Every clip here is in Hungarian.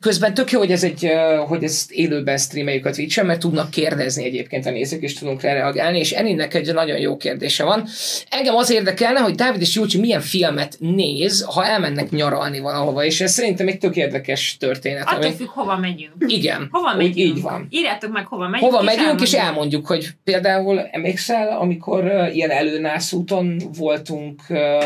Közben tök jó, hogy, ez egy, hogy ezt élőben streameljük a Twitch-en, mert tudnak kérdezni egyébként a nézők, és tudunk rá reagálni, és Eninnek egy nagyon jó kérdése van. Engem az érdekelne, hogy Dávid és Júcsi milyen filmet néz, ha elmennek nyaralni valahova, és ez szerintem egy tök érdekes történet. Attól Ami... függ, hova megyünk. Igen, Hova megyünk? így van. Írjátok meg, hova megyünk. Hova megyünk, és elmondjuk. elmondjuk, hogy például emlékszel, amikor uh, ilyen előnász úton voltunk uh,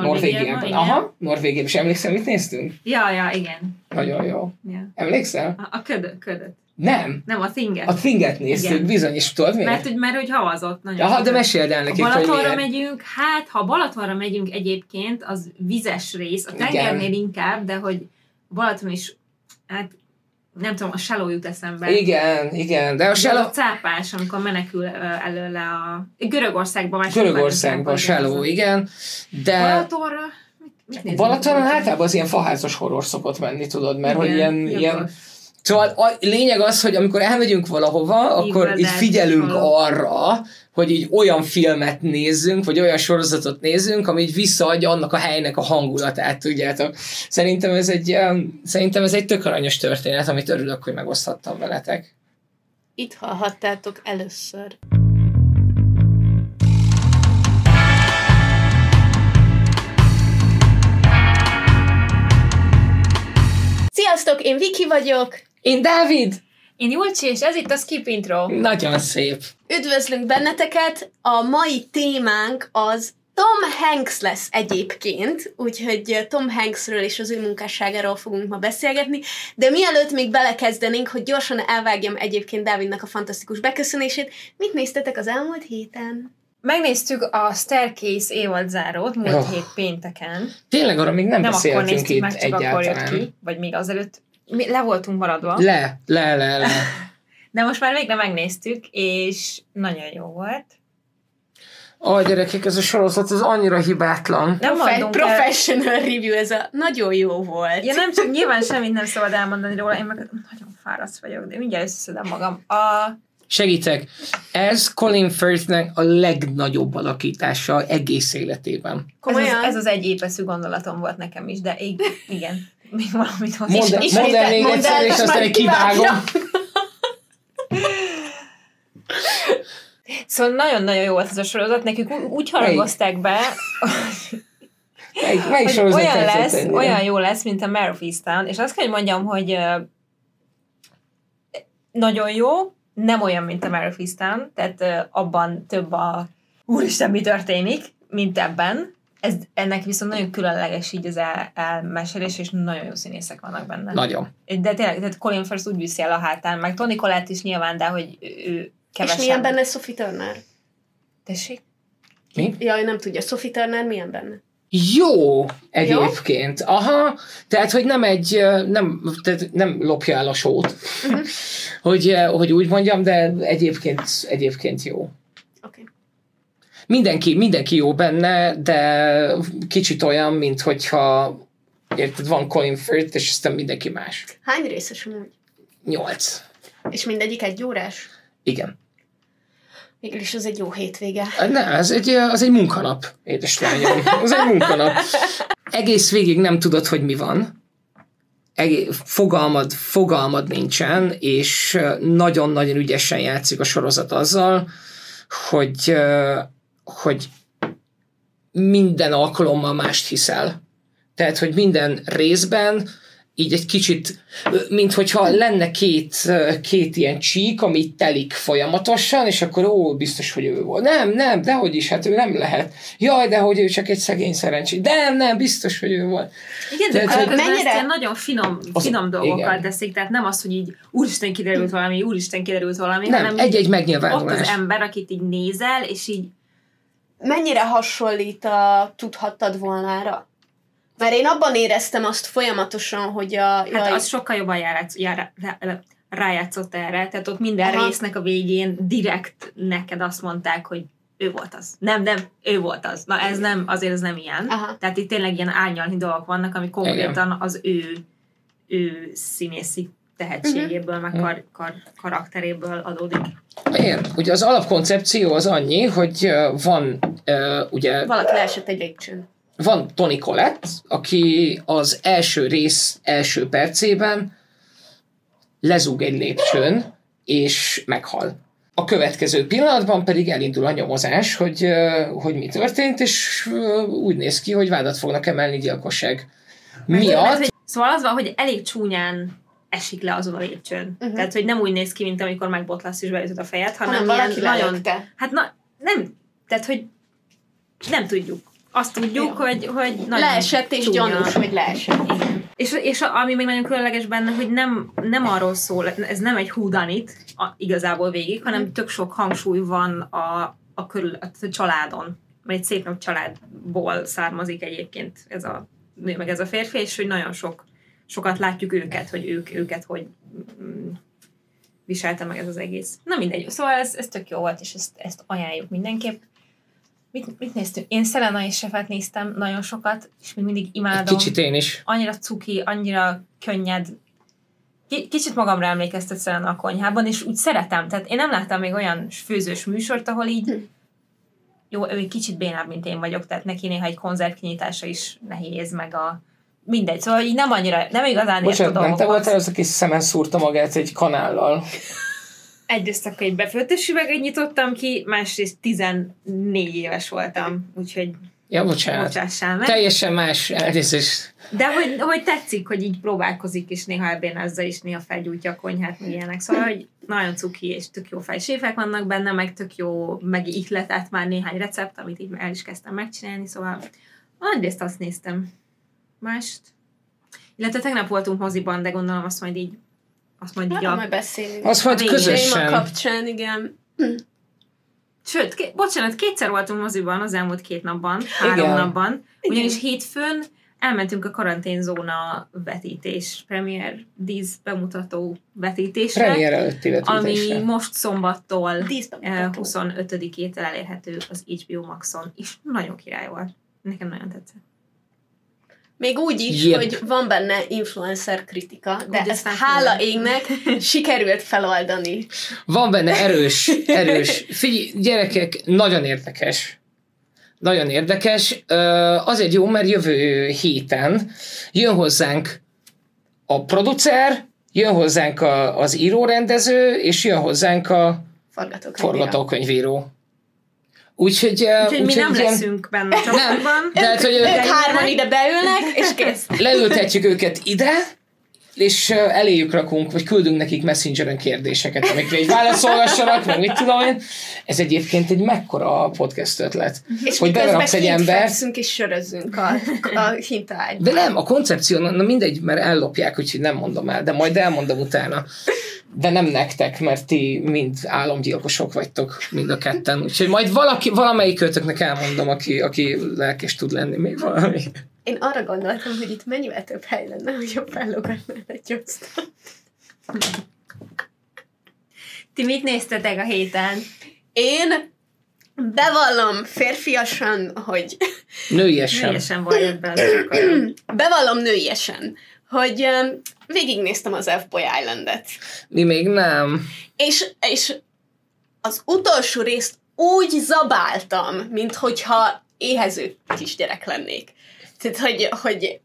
Norvégiában. igen. Aha, Norvégiában. És emlékszel, mit néztünk? Ja, ja, igen. Nagyon jó. Ja. Emlékszel? A, a ködöt, ködöt. Nem. Nem, a thinget. A Thinget néztük, Igen. bizony, és tudod miért? Mert, hogy, mert hogy havazott nagyon. Aha, de meséld el nekik, hogy Balatonra miért. megyünk, hát ha Balatonra megyünk egyébként, az vizes rész, a Igen. tengernél inkább, de hogy Balaton is, hát nem tudom, a Shallow jut eszembe. Igen, igen, de a De Shallow, a cápás, amikor menekül előle a... Görögországban már Görögországban Shallow, igen, de Balatonra? Mit, mit Balatonra? általában az ilyen faházas horror szokott menni, tudod, mert hogy Igen, ilyen, jogos. ilyen Szóval a lényeg az, hogy amikor elmegyünk valahova, akkor így figyelünk arra, hogy így olyan filmet nézzünk, vagy olyan sorozatot nézzünk, ami így visszaadja annak a helynek a hangulatát, tudjátok. Szerintem ez egy, szerintem ez egy tök aranyos történet, amit örülök, hogy megoszthattam veletek. Itt hallhattátok először. Sziasztok, én Viki vagyok. Én Dávid! Én Julcsi, és ez itt a Skip Intro. Nagyon szép. Üdvözlünk benneteket! A mai témánk az Tom Hanks lesz egyébként, úgyhogy Tom Hanksről és az ő munkásságáról fogunk ma beszélgetni, de mielőtt még belekezdenénk, hogy gyorsan elvágjam egyébként Dávidnak a fantasztikus beköszönését, mit néztetek az elmúlt héten? Megnéztük a Staircase évad zárót múlt Oh. hét pénteken. Tényleg arra még nem, Nem akkor beszéltünk néztük itt meg, csak akkor jött egyáltalán. ki, vagy még azelőtt. Mi le voltunk maradva. Le, le, le, le. De most már végre megnéztük, és nagyon jó volt. Ó, gyerekek, ez a sorozat, ez annyira hibátlan. Nem Profe- mondunk el, professional review, ez a nagyon jó volt. Ja, nem csak nyilván semmit nem szabad elmondani róla, én meg nagyon fáradt vagyok, de mindjárt összeszedem magam. A, Segítek, ez Colin Firthnek a legnagyobb alakítása egész életében. ez, az, Komolyan? ez az egy épeszű gondolatom volt nekem is, de igen, még valamit hozzá. Mondd, is- mondd el még egyszer, és aztán kivágom. Szóval nagyon-nagyon jó volt ez a sorozat, nekik úgy harangozták be, Melyik, melyik hogy olyan lesz, ennyire? olyan jó lesz, mint a Mare of Easttown, és azt kell, hogy mondjam, hogy nagyon jó, nem olyan, mint a Mare of Easttown, tehát abban több a úristen, mi történik, mint ebben. Ez, ennek viszont nagyon különleges így az el, elmesélés, és nagyon jó színészek vannak benne. Nagyon. De tényleg, tehát Colin Firth úgy viszi el a hátán, meg Tony Collette is nyilván, de hogy ő, ő És kevesebb. milyen benne Sophie Turner? Tessék? Mi? Ja, ő nem tudja. Sophie Turner milyen benne? Jó egyébként. Aha, tehát, hogy nem egy, nem, tehát nem lopja el a sót, Mhm. hogy, hogy úgy mondjam, de egyébként, egyébként jó. Mindenki, mindenki jó benne, de kicsit olyan, mint hogyha érted, van Colin Firth, és aztán mindenki más. Hány részes amúgy? Nyolc. És mindegyik egy órás? Igen. Mégis az egy jó hétvége. Nem, ez egy, az egy munkanap, édeslányom. Ez egy munkanap. Egész végig nem tudod, hogy mi van. Egész, fogalmad, fogalmad nincsen, és nagyon-nagyon ügyesen játszik a sorozat azzal, hogy, hogy minden alkalommal mást hiszel. Tehát, hogy minden részben így egy kicsit, mint hogyha lenne két, két ilyen csík, ami telik folyamatosan, és akkor ó, biztos, hogy ő volt. Nem, nem, dehogy is, hát ő nem lehet. Jaj, de hogy ő csak egy szegény szerencsé. De nem, nem, biztos, hogy ő volt. Igen, de Tehát, hogy- Mennyire- ezt ilyen nagyon finom, Az- finom dolgokkal igen. teszik, tehát nem az, hogy így úristen kiderült valami, úristen kiderült valami, Nem, hanem egy-egy megnyilvánulás. ott az ember, akit így nézel, és így Mennyire hasonlít a tudhattad volnára? Mert én abban éreztem azt folyamatosan, hogy a... hát jaj, az sokkal jobban járátsz, jár, rá, rájátszott erre, tehát ott minden Aha. résznek a végén direkt neked azt mondták, hogy ő volt az. Nem, nem, ő volt az. Na ez nem, azért ez nem ilyen. Aha. Tehát itt tényleg ilyen árnyalni dolgok vannak, ami konkrétan az ő, ő színészi tehetségéből, meg kar, kar, karakteréből adódik. Igen, ugye az alapkoncepció az annyi, hogy van ugye Valaki leesett egy lépcsőn. van Tony Collette, aki az első rész első percében lezúg egy lépcsőn, és meghal. A következő pillanatban pedig elindul a nyomozás, hogy, hogy mi történt, és úgy néz ki, hogy vádat fognak emelni gyilkosság miatt. szóval az van, hogy elég csúnyán esik le azon a lépcsőn. Uh-huh. Tehát, hogy nem úgy néz ki, mint amikor megbotlasz és beütöd a fejed, hanem, Hanem ilyen valaki nagyon... lelökte. Hát na, nem, tehát, hogy nem tudjuk. Azt tudjuk, Jó. hogy, hogy nagyon Leesett és csúnya. gyanús, hogy leesett. Igen. És, és ami még nagyon különleges benne, hogy nem, nem arról szól, ez nem egy húdanit igazából végig, hanem tök sok hangsúly van a, a, körül, a családon. Mert egy szép nagy családból származik egyébként ez a nő, meg ez a férfi, és hogy nagyon sok, sokat látjuk őket, hogy ők, őket hogy mm, viselte meg ez az egész. Na mindegy. Szóval ez, ez tök jó volt, és ezt, ezt ajánljuk mindenképp. Mit, mit néztünk? Én Selena és Sefet néztem nagyon sokat, és még mindig imádom Kicsit én is. annyira cuki, annyira könnyed. Ki- Kicsit magamra emlékeztet Selena a konyhában, és úgy szeretem. Tehát én nem láttam még olyan főzős műsort, ahol így jó, ő egy kicsit bénább, mint én vagyok, tehát neki néha egy konzerv kinyitása is nehéz, meg a mindegy. Szóval így nem annyira, nem igazán ért a Bocsánat, nem te voltál az, aki szemen szúrta magát egy kanállal? Egyrészt akkor egy befőttes üveget nyitottam ki, másrészt 14 éves voltam, úgyhogy Ja, bocsánat. bocsássál meg. Teljesen más elnézést. De hogy, hogy tetszik, hogy így próbálkozik, és néha elbénázza, és néha felgyújtja a konyhát, meg ilyenek. Szóval, hogy nagyon cuki, és tök jó fejséfek vannak benne, meg tök jó, meg ihletett már néhány recept, amit így el is kezdtem megcsinálni, szóval nagyrészt azt néztem. Mást. Illetve tegnap voltunk moziban, de gondolom azt majd így azt majd így Ja. a... Majd beszélünk. Az volt végén Téma közösen. kapcsán, igen. Sőt, ké- bocsánat, kétszer voltunk moziban az elmúlt két napban, három Igen. napban. Igen. Ugyanis hétfőn elmentünk a karanténzóna vetítés, Premier Díz bemutató vetítésre, Premier előtti ami vetítésre. most szombattól Díszbe eh, mutató. 25-től elérhető az HBO Maxon, és nagyon király volt. Nekem nagyon tetszett. Még úgy is, Yep. hogy van benne influencer kritika, de Úgy, ezt hála égnek sikerült feloldani. Van benne erős, erős. Figyelj, gyerekek, nagyon érdekes. Nagyon érdekes. Azért jó, mert jövő héten jön hozzánk a producer, jön hozzánk a, az írórendező, és jön hozzánk a Forgatókönyvíró. forgatókönyvíró. Úgyhogy, Úgyhogy mi nem ilyen- leszünk benne a csapatban. Tehát, hogy Ők hárman ide beülnek, és kész. leültetjük őket ide, és eléjük rakunk, vagy küldünk nekik messengeren kérdéseket, amikre így válaszolgassanak, meg mit tudom én. Ez egyébként egy mekkora podcast ötlet. És hogy beraksz egy fekszünk és sörözzünk a, a hintaágy. de nem, a koncepció, na, mindegy, mert ellopják, úgyhogy nem mondom el, de majd elmondom utána. De nem nektek, mert ti mind álomgyilkosok vagytok, mind a ketten. Úgyhogy majd valaki, valamelyik kötöknek elmondom, aki, aki lelkes tud lenni még valami. Én arra gondoltam, hogy itt mennyivel több hely lenne, hogyha fellogatnál egy. Ti mit néztetek a héten? Én bevallom férfiasan, hogy Nőiesen. Teljesen volt be az sokkal. bevallom nőiesen, hogy um, végignéztem az F-Boy Islandet. Mi még nem. És, és az utolsó részt úgy zabáltam, mint hogyha éhező kisgyerek lennék. Tehát, hogy, hogy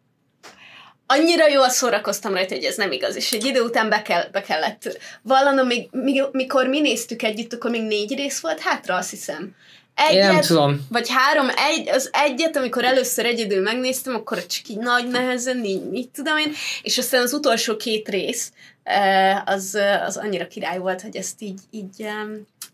annyira jól szórakoztam rajta, hogy ez nem igaz, és egy idő után be, kell, be kellett vallanom, még, mikor mi néztük együtt, akkor még négy rész volt hátra, azt hiszem. Én nem Egyet, tudom. vagy három, egy, az egyet, amikor először egyedül megnéztem, akkor csak így nagy nehezen, így mit tudom én, és aztán az utolsó két rész, eh, az, az annyira király volt, hogy ezt így, így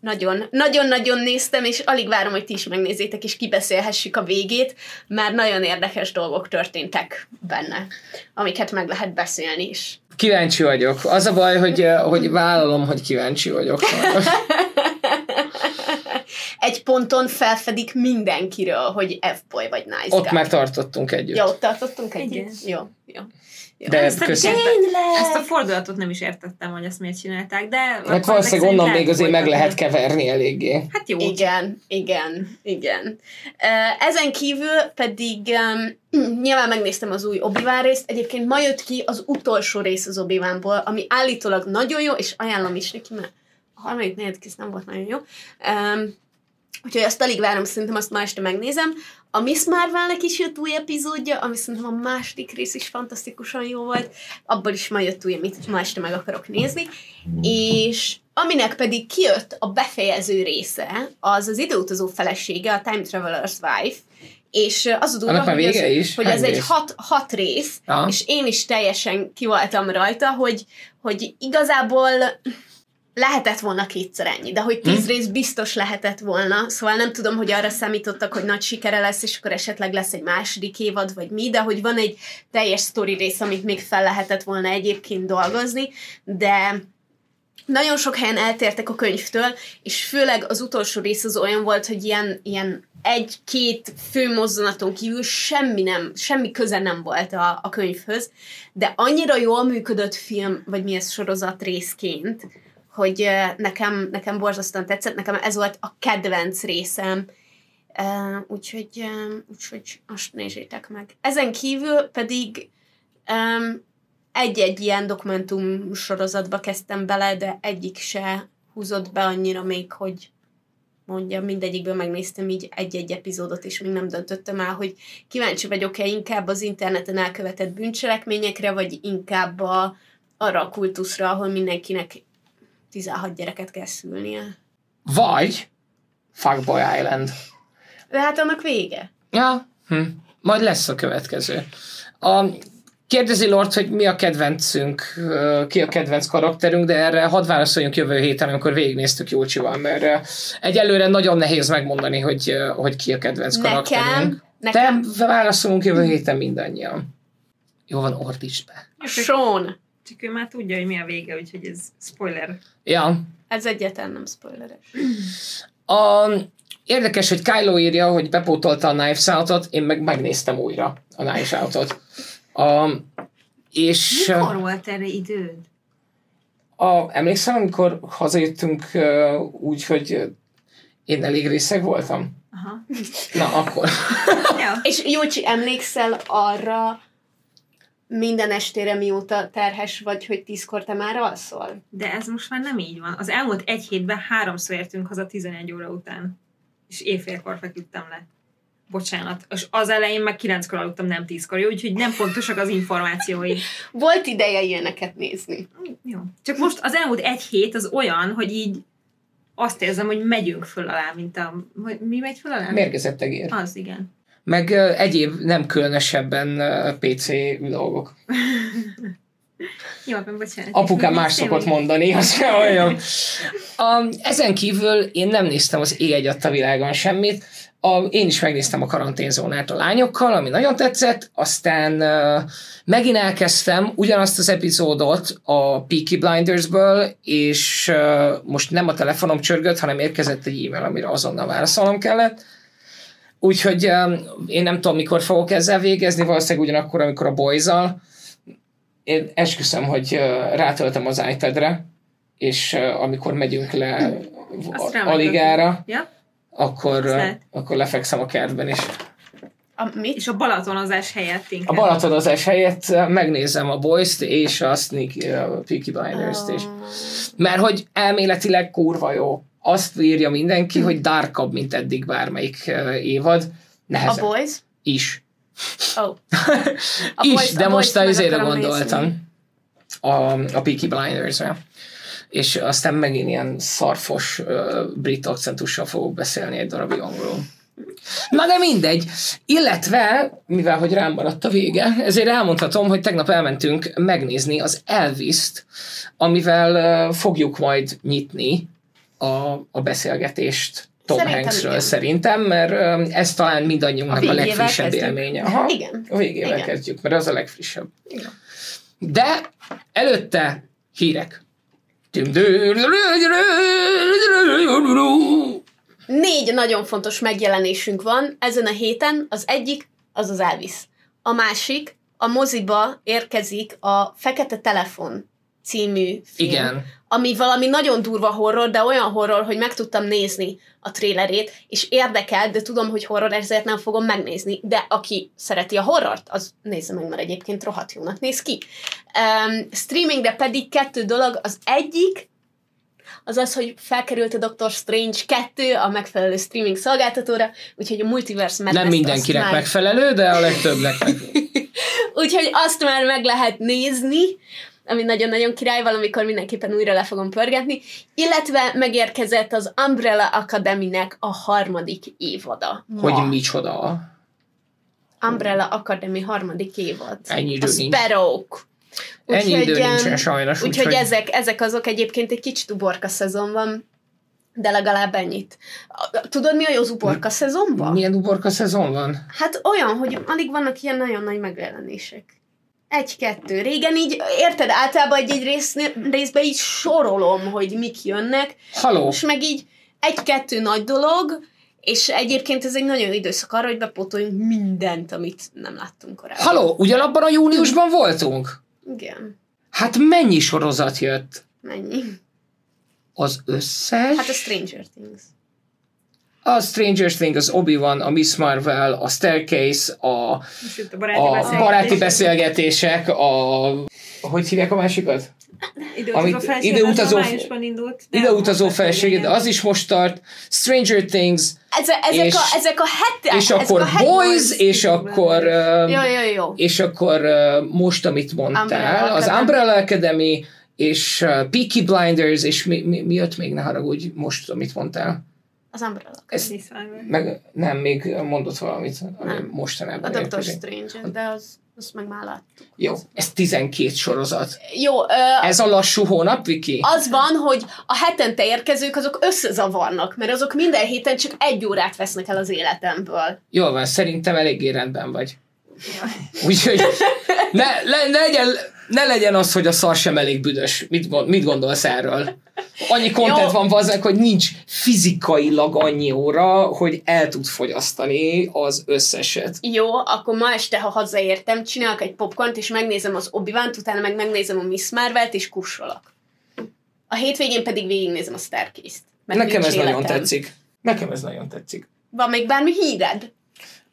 nagyon, nagyon-nagyon néztem, és alig várom, hogy ti is megnézzétek, és kibeszélhessük a végét, mert nagyon érdekes dolgok történtek benne, amiket meg lehet beszélni is. Kíváncsi vagyok. Az a baj, hogy, eh, hogy vállalom, hogy kíváncsi vagyok. Egy ponton felfedik mindenkiről, hogy F-boy vagy nice Ott guy. már tartottunk együtt. Ja, ott tartottunk együtt? Igen. Jó, jó. jó. De Ezt érte- Tényleg? Ezt a fordulatot nem is értettem, hogy ezt miért csinálták, de... Hát valószínűleg onnan még azért meg lehet keverni eléggé. Hát jó. Igen, igen, igen. Ezen kívül pedig nyilván megnéztem az új obi részt. Egyébként ma jött ki az utolsó rész az obi ami állítólag nagyon jó, és ajánlom is neki, mert a harmadik negyedik rész nem volt nagyon jó. Um, Úgyhogy azt alig várom, szerintem azt ma este megnézem. A Miss Marvelnek is jött új epizódja, ami szerintem a második rész is fantasztikusan jó volt. Abból is ma jött új, amit ma este meg akarok nézni. És aminek pedig kijött a befejező része, az az időutazó felesége, a Time Traveler's Wife, és az a durva, hogy, ez, is? hogy ez egy hat, hat rész, Aha. és én is teljesen ki voltam rajta, hogy, hogy igazából lehetett volna kétszer ennyi, de hogy tíz Hm. rész biztos lehetett volna, szóval nem tudom, hogy arra számítottak, hogy nagy sikere lesz, és akkor esetleg lesz egy második évad, vagy mi, de hogy van egy teljes sztori rész, amit még fel lehetett volna egyébként dolgozni, de nagyon sok helyen eltértek a könyvtől, és főleg az utolsó rész az olyan volt, hogy ilyen, ilyen egy-két fő mozzanaton kívül semmi nem, semmi köze nem volt a, a könyvhöz, de annyira jól működött film, vagy mi ez sorozat részként, hogy nekem, nekem borzasztóan tetszett, nekem ez volt a kedvenc részem, úgyhogy, úgyhogy azt nézzétek meg. Ezen kívül pedig egy-egy ilyen dokumentum sorozatba kezdtem bele, de egyik se húzott be annyira még, hogy mondjam, mindegyikből megnéztem így egy-egy epizódot, és még nem döntöttem el, hogy kíváncsi vagyok-e inkább az interneten elkövetett bűncselekményekre, vagy inkább a, arra a kultuszra, ahol mindenkinek 16 gyereket kell szülnie. Vagy Fuckboy Island. De hát annak vége. Ja, hm. majd lesz a következő. A, kérdezi Lord, hogy mi a kedvencünk, ki a kedvenc karakterünk, de erre hadd válaszoljunk jövő héten, amikor végignéztük Jócsival, mert egyelőre nagyon nehéz megmondani, hogy, hogy ki a kedvenc karakterünk. Nekem, nekem, De válaszolunk jövő héten mindannyian. Jó van, ordítsd be. Sean. Csak ő már tudja, hogy mi a vége, úgyhogy ez spoiler. Ja, Ez egyáltalán nem spoileres. A, érdekes, hogy Kylo írja, hogy bepótolta a Knives Out-ot, én meg megnéztem újra a Knives Out-ot. A, és Mikor volt erre időd? a, emlékszem, amikor hazajöttünk úgy, hogy én elég részeg voltam? Aha. Na, akkor. Ja. És Jócsi, emlékszel arra minden estére, mióta terhes vagy, hogy tízkor te már alszol? De ez most már nem így van. Az elmúlt egy hétben háromszor értünk haza 11 óra után. És éjfélkor feküdtem le. Bocsánat. És az elején meg kilenckor aludtam, nem tízkor. Jó, úgyhogy nem pontosak az információi. Volt ideje ilyeneket nézni. Jó. Csak most az elmúlt egy hét az olyan, hogy így azt érzem, hogy megyünk föl alá, mint a... hogy Mi megy föl alá? Mérgezett egér. Az, igen. Meg egyéb nem különösebben PC dolgok. Jó, akkor bocsánat. Apukám más szokott mondani, az se olyan. A, ezen kívül én nem néztem az ég egy a világon semmit. A, én is megnéztem a karanténzónát a lányokkal, ami nagyon tetszett, aztán uh, megint elkezdtem ugyanazt az epizódot a Peaky Blindersből, és uh, most nem a telefonom csörgött, hanem érkezett egy e-mail, amire azonnal válaszolnom kellett. Úgyhogy én nem tudom, mikor fogok ezzel végezni, valószínűleg ugyanakkor, amikor a boys Én esküszöm, hogy rátöltem az iPad-re, és amikor megyünk le Azt a- Ja? akkor, akkor lefekszem a kertben, és A, mit? És a Balatonozás helyett a inkább. Balatonozás helyett megnézem a Boys-t és a Sneak uh, Peaky Blinders-t is. Mert hogy elméletileg kurva jó. Azt írja mindenki, hogy darkabb, mint eddig bármelyik évad. A Nehezebb Boys? is. Oh. A is, Boys- de a most azért akarom gondoltam. A, a Peaky Blinders-re. És aztán megint ilyen szarfos uh, brit akcentussal fogok beszélni egy darabig angolul. Na de mindegy. Illetve, mivel hogy rám maradt a vége, ezért elmondhatom, hogy tegnap elmentünk megnézni az Elvis-t, amivel uh, fogjuk majd nyitni a, a beszélgetést Tom Szerintem Hanksről igen. szerintem, mert ez talán mindannyiunknak a, A legfrissebb kezdjük? élménye. Aha. Igen. A végével Igen. kezdjük, mert az a legfrissebb. Igen. De előtte hírek. Négy nagyon fontos megjelenésünk van ezen a héten. Az egyik az az Elvis. A másik, a moziba érkezik a Fekete Telefon című film. Igen. Ami valami nagyon durva horror, de olyan horror, hogy meg tudtam nézni a trélerét, és érdekel, de tudom, hogy horror, ezért nem fogom megnézni. De aki szereti a horrort, az nézze meg, mert egyébként rohadt jónak néz ki. Um, streamingre pedig kettő dolog. Az egyik, az az, hogy felkerült a Doctor Strange 2 a megfelelő streaming szolgáltatóra, úgyhogy a Multiverse Madness Nem mindenkinek már... megfelelő, de a legtöbbnek. Úgyhogy azt már meg lehet nézni, ami nagyon-nagyon király, valamikor mindenképpen újra le fogom pörgetni, illetve megérkezett az Umbrella Academy-nek a harmadik évada. Ma. Hogy micsoda. Umbrella Academy harmadik évad. Ennyi idő a nincs. Sparrow-k. Ennyi idő em, nincsen sajnos, Úgyhogy úgyhogy- ezek, ezek azok egyébként egy kicsit uborka szezon van, de legalább ennyit. Tudod, mi a jó az uborka szezonban? Milyen uborka szezon van? Hát olyan, hogy alig vannak ilyen nagyon nagy megjelenések. Egy-kettő. Régen így, érted, általában egy-egy rész, részben így sorolom, hogy mik jönnek, Haló, most meg így egy-kettő nagy dolog, és egyébként ez egy nagyon jó időszak arra, hogy bepótoljunk mindent, amit nem láttunk korábban. haló, ugyanabban a júniusban voltunk? Igen. Hát mennyi sorozat jött? Mennyi? Az összes? Hát a Stranger Things. A Stranger Things, az Obi-Wan, a Miss Marvel, a Staircase, a, a baráti a beszélgetés. baráti beszélgetések, a... Hogy hívják a másikat? Amit- májusban indult. de Ideutazó felséged, igen. az is most tart, Stranger Things, Eze, ezek, És- a, ezek a hetek. és ezek akkor a Boys, és akkor... Jó, jó, jó. és akkor most, amit mondtál, Umbrella az. Umbrella Academy, és Peaky Blinders, és mi, mi, mi jött még, ne haragudj, most, amit mondtál? Az Umbrella. Marvel. meg, nem, még mondott valamit, ami Nem. mostanában A Doctor. Strange, de az, azt meg már láttuk. Jó, ez 12 sorozat. Jó, ö, Ez a lassú hónap, Viki? az van, hogy a hetente érkezők azok összezavarnak, mert azok minden héten csak egy órát vesznek el az életemből. Jól van, szerintem eléggé rendben vagy. Úgyhogy ne, le, ne, legyen, ne legyen az, hogy a szar sem elég büdös. Mit, mit gondolsz erről? Annyi content Jó. van vazzák, hogy nincs fizikailag annyi óra, hogy el tud fogyasztani az összeset. Jó, akkor ma este, ha hazaértem, csinálok egy popcornt, és megnézem az obi utána meg megnézem a Miss Marvel-t, és kussolok. A hétvégén pedig végignézem a Staircase-t. mert Nekem ez nagyon életem. tetszik. Nekem ez nagyon tetszik. Van még bármi híred?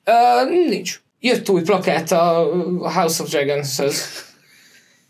Uh, nincs. Jött új plakát a House of Dragons-hez.